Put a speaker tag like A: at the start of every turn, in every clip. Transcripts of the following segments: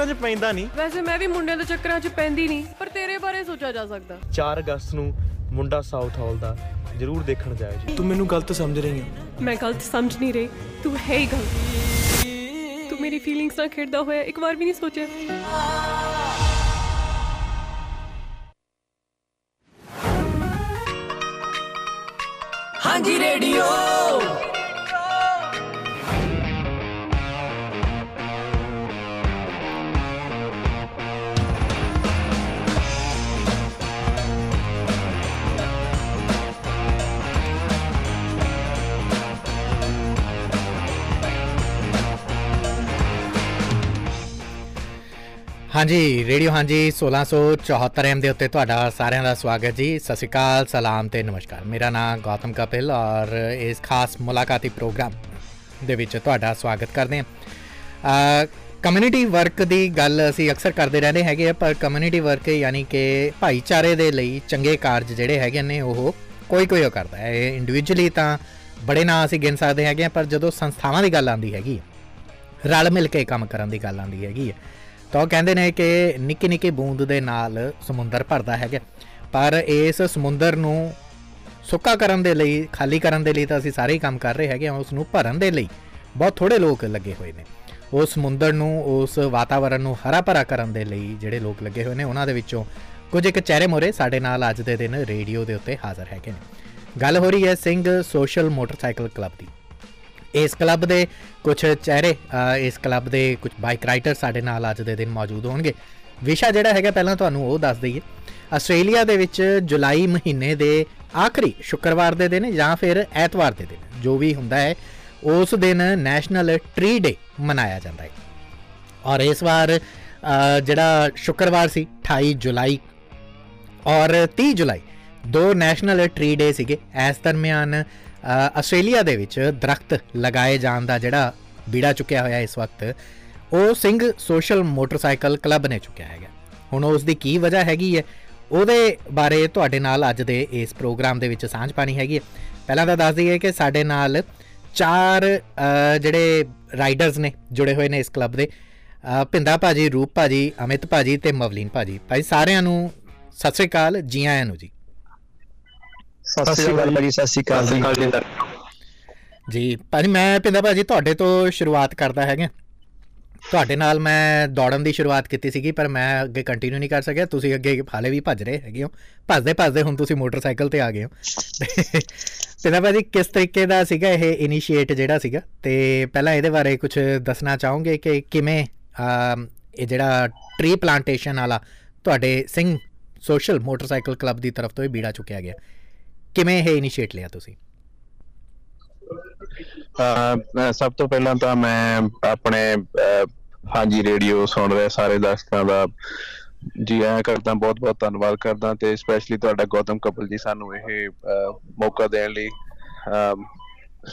A: ਚੱਕਰਾਂ 'ਚ ਪੈਂਦਾ ਨਹੀਂ।
B: ਵੈਸੇ ਮੈਂ ਵੀ ਮੁੰਡਿਆਂ ਦੇ ਚੱਕਰਾਂ 'ਚ ਪੈਂਦੀ ਨਹੀਂ ਪਰ ਤੇਰੇ ਬਾਰੇ ਸੋਚਿਆ ਜਾ ਸਕਦਾ।
A: 4 ਅਗਸਤ ਨੂੰ ਮੁੰਡਾ ਸਾਊਥ ਹਾਲ ਦਾ ਜ਼ਰੂਰ ਦੇਖਣ ਜਾਇਓ ਜੀ।
C: ਤੂੰ ਮੈਨੂੰ ਗਲਤ ਸਮਝ ਰਹੀ ਹੈ
B: ਮੈਂ ਗਲਤ ਸਮਝ ਨਹੀਂ ਰਹੀ ਤੂੰ ਹੈ ਹੀ ਗਲਤ। ਤੂੰ ਮੇਰੀ ਫੀਲਿੰਗਸ ਨਾਲ ਖੇਡਦਾ ਹੋਇਆ ਇੱਕ ਵਾਰ ਵੀ ਨਹੀਂ ਸੋਚਿਆ।
D: ਹਾਂਜੀ ਰੇਡੀਓ।
E: ਹਾਂਜੀ ਰੇਡੀਓ ਹਾਂਜੀ 1674 ਐਮ ਦੇ ਉੱਤੇ ਤੁਹਾਡਾ ਸਾਰਿਆਂ ਦਾ ਸਵਾਗਤ ਜੀ। ਸਤਿ ਸ਼੍ਰੀ ਅਕਾਲ ਸਲਾਮ ਤੇ ਨਮਸਕਾਰ। ਮੇਰਾ ਨਾਮ ਗੌਤਮ ਕਪਿਲ ਔਰ ਇਸ ਖਾਸ ਮੁਲਾਕਾਤੀ ਪ੍ਰੋਗਰਾਮ ਦੇ ਵਿੱਚ ਤੁਹਾਡਾ ਸਵਾਗਤ ਕਰਦੇ ਹਾਂ। ਕਮਿਊਨਿਟੀ ਵਰਕ ਦੀ ਗੱਲ ਅਸੀਂ ਅਕਸਰ ਕਰਦੇ ਰਹਿੰਦੇ ਹੈਗੇ ਆ ਪਰ ਕਮਿਊਨਿਟੀ ਵਰਕ ਯਾਨੀ ਕਿ ਭਾਈਚਾਰੇ ਦੇ ਲਈ ਚੰਗੇ ਕਾਰਜ ਜਿਹੜੇ ਹੈਗੇ ਨੇ ਉਹ ਕੋਈ ਕੋਈ ਉਹ ਕਰਦਾ ਹੈ। ਇਹ ਇੰਡੀਵਿਜੂਅਲੀ ਤਾਂ ਬੜੇ ਨਾਂ ਅਸੀਂ ਗਿਣ ਸਕਦੇ ਹੈਗੇ ਆ ਪਰ ਜਦੋਂ ਸੰਸਥਾਵਾਂ ਦੀ ਗੱਲ ਆਉਂਦੀ ਹੈਗੀ ਹੈ, ਰਲ ਮਿਲ ਕੇ ਕੰਮ ਕਰਨ ਦੀ ਗੱਲ ਆਉਂਦੀ ਹੈਗੀ ਹੈ ਤਾਂ ਉਹ ਕਹਿੰਦੇ ਨੇ ਕਿ ਨਿੱਕੀ ਨਿੱਕੀ ਬੂੰਦ ਦੇ ਨਾਲ ਸਮੁੰਦਰ ਭਰਦਾ ਹੈਗਾ। ਪਰ ਇਸ ਸਮੁੰਦਰ ਨੂੰ ਸੁੱਕਾ ਕਰਨ ਦੇ ਲਈ, ਖਾਲੀ ਕਰਨ ਦੇ ਲਈ ਤਾਂ ਅਸੀਂ ਸਾਰੇ ਹੀ ਕੰਮ ਕਰ ਰਹੇ ਹੈਗੇ ਹਾਂ, ਉਸ ਨੂੰ ਭਰਨ ਦੇ ਲਈ ਬਹੁਤ ਥੋੜੇ ਲੋਕ ਲੱਗੇ ਹੋਏ ਨੇ। ਉਸ ਸਮੁੰਦਰ ਨੂੰ, ਉਸ ਵਾਤਾਵਰਣ ਨੂੰ ਹਰਾ ਭਰਾ ਕਰਨ ਦੇ ਲਈ ਜਿਹੜੇ ਲੋਕ ਲੱਗੇ ਹੋਏ ਨੇ, ਉਹਨਾਂ ਦੇ ਵਿੱਚੋਂ ਕੁਝ ਇੱਕ ਚਿਹਰੇ ਮੋਰੇ ਸਾਡੇ ਨਾਲ ਅੱਜ ਦੇ ਦਿਨ ਰੇਡੀਓ ਦੇ ਉੱਤੇ ਹਾਜ਼ਰ ਹੈਗੇ ਨੇ। ਗੱਲ ਹੋ ਰਹੀ ਹੈ ਸਿੰਘ ਸੋਸ਼ਲ ਮੋਟਰਸਾਈਕਲ ਕਲੱਬ ਦੀ। ਇਸ ਕਲੱਬ ਦੇ ਕੁਝ ਚਿਹਰੇ ਅ, ਇਸ ਕਲੱਬ ਦੇ ਕੁਝ ਬਾਈਕ ਰਾਈਡਰ ਸਾਡੇ ਨਾਲ ਅੱਜ ਦੇ ਦਿਨ ਮੌਜੂਦ ਹੋਣਗੇ। ਵਿਸ਼ਾ ਜਿਹੜਾ ਹੈਗਾ ਪਹਿਲਾਂ ਤੁਹਾਨੂੰ ਉਹ ਦੱਸ ਦਈਏ। ਆਸਟ੍ਰੇਲੀਆ ਦੇ ਵਿੱਚ ਜੁਲਾਈ ਮਹੀਨੇ ਦੇ ਆਖਰੀ ਸ਼ੁੱਕਰਵਾਰ ਦੇ ਦਿਨ ਜਾਂ ਫਿਰ ਐਤਵਾਰ ਦੇ ਦਿਨ ਜੋ ਵੀ ਹੁੰਦਾ ਹੈ ਉਸ ਦਿਨ ਨੈਸ਼ਨਲ ਟਰੀ ਡੇ ਮਨਾਇਆ ਜਾਂਦਾ ਹੈ। ਔਰ ਇਸ ਵਾਰ ਅ, ਜਿਹੜਾ ਸ਼ੁੱਕਰਵਾਰ ਸੀ 28 ਜੁਲਾਈ ਔਰ 30 ਜੁਲਾਈ ਦੋ ਨੈਸ਼ਨਲ ਟਰੀ ਡੇ ਸੀਗੇ। ਇਸ ਦਰਮਿਆਨ ਅ, ਆਸਟ੍ਰੇਲੀਆ ਦੇ ਵਿੱਚ ਦਰਖਤ ਲਗਾਏ ਜਾਣ ਦਾ ਜਿਹੜਾ ਬੀੜਾ ਚੁੱਕਿਆ ਹੋਇਆ ਇਸ ਵਕਤ ਉਹ ਸਿੰਘ ਸੋਸ਼ਲ ਮੋਟਰਸਾਈਕਲ ਕਲੱਬ ਨੇ ਚੁੱਕਿਆ ਹੈਗਾ। ਹੁਣ ਉਸ ਦੀ ਕੀ ਵਜ੍ਹਾ ਹੈਗੀ ਹੈ ਉਹਦੇ ਬਾਰੇ ਤੁਹਾਡੇ ਨਾਲ ਅੱਜ ਦੇ ਇਸ ਪ੍ਰੋਗਰਾਮ ਦੇ ਵਿੱਚ ਸਾਂਝ ਪਾਣੀ ਹੈਗੀ ਹੈ। ਪਹਿਲਾਂ ਤਾਂ ਦੱਸ ਦਈਏ ਕਿ ਸਾਡੇ ਨਾਲ ਚਾਰ ਅ, ਜਿਹੜੇ ਰਾਈਡਰਸ ਨੇ ਜੁੜੇ ਹੋਏ ਨੇ ਇਸ ਕਲੱਬ ਦੇ। ਅ, ਭਿੰਦਾ ਭਾਜੀ ਰੂਪ ਭਾਜੀ ਅਮਿਤ ਭਾਜੀ ਤੇ ਮਵਲੀਨ ਭਾਜੀ। ਭਾਈ ਸਾਰਿਆਂ ਨੂੰ ਸਤਿ ਸ੍ਰੀ ਅਕਾਲ ਜੀ ਆਇਆਂ ਨੂੰ ਜੀ।
F: ਸਤਿ ਸ਼੍ਰੀ ਅਕਾਲ ਭਾਜੀ ਸਤਿ ਸ਼੍ਰੀ ਅਕਾਲ ਜੀ
E: ਜੀ। ਭਾਜੀ ਮੈਂ ਪਿੰਦਾ ਭਾਜੀ ਤੁਹਾਡੇ ਤੋਂ ਸ਼ੁਰੂਆਤ ਕਰਦਾ ਹੈਗਾ। ਤੁਹਾਡੇ ਨਾਲ ਮੈਂ ਦੌੜਨ ਦੀ ਸ਼ੁਰੂਆਤ ਕੀਤੀ ਸੀਗੀ ਪਰ ਮੈਂ ਅੱਗੇ ਕੰਟੀਨਿਊ ਨਹੀਂ ਕਰ ਸਕਿਆ। ਤੁਸੀਂ ਅੱਗੇ ਹਾਲੇ ਵੀ ਭੱਜ ਰਹੇ ਹੈਗੇ ਹੋ। ਭੱਜਦੇ ਭੱਜਦੇ ਹੁਣ ਤੁਸੀਂ ਮੋਟਰਸਾਈਕਲ ਤੇ ਆ ਗਏ ਹੋ। ਪਿੰਦਾ ਭਾਜੀ ਕਿਸ ਤਰੀਕੇ ਦਾ ਸੀਗਾ ਇਹ ਇਨੀਸ਼ੀਏਟ ਜਿਹੜਾ ਸੀਗਾ? ਤੇ ਪਹਿਲਾਂ ਇਹਦੇ ਬਾਰੇ ਕੁਝ ਦੱਸਣਾ ਚਾਹੋਗੇ ਕਿ ਕਿਵੇਂ ਇਹ ਜਿਹੜਾ ਟਰੀ ਪਲਾਂਟੇਸ਼ਨ ਵਾਲਾ ਤੁਹਾਡੇ ਸਿੰਘ ਸੋਸ਼ਲ ਮੋਟਰਸਾਈਕਲ ਕਲੱਬ ਦੀ ਤਰਫ ਤੋਂ ਇਹ ਬੀੜਾ ਚੁੱਕਿਆ ਗਿਆ? ਕਿਵੇਂ ਇਹ ਇਨੀਸ਼ੀਏਟ ਲਿਆ ਤੁਸੀਂ?
F: ਸਭ ਤੋਂ ਪਹਿਲਾਂ ਤਾਂ ਮੈਂ ਆਪਣੇ ਹਾਂਜੀ ਰੇਡੀਓ ਸੁਣ ਰਹੇ ਸਾਰੇ ਦਰਸ਼ਕਾਂ ਦਾ। ਜੀ ਆਇਆਂ ਕਰਦਾ ਬਹੁਤ ਬਹੁਤ ਧੰਨਵਾਦ ਕਰਦਾ ਤੇ ਸਪੈਸ਼ਲੀ ਤੁਹਾਡਾ ਗੌਤਮ ਕਪਲ ਜੀ ਸਾਨੂੰ ਇਹ ਮੌਕਾ ਦੇਣ ਲਈ।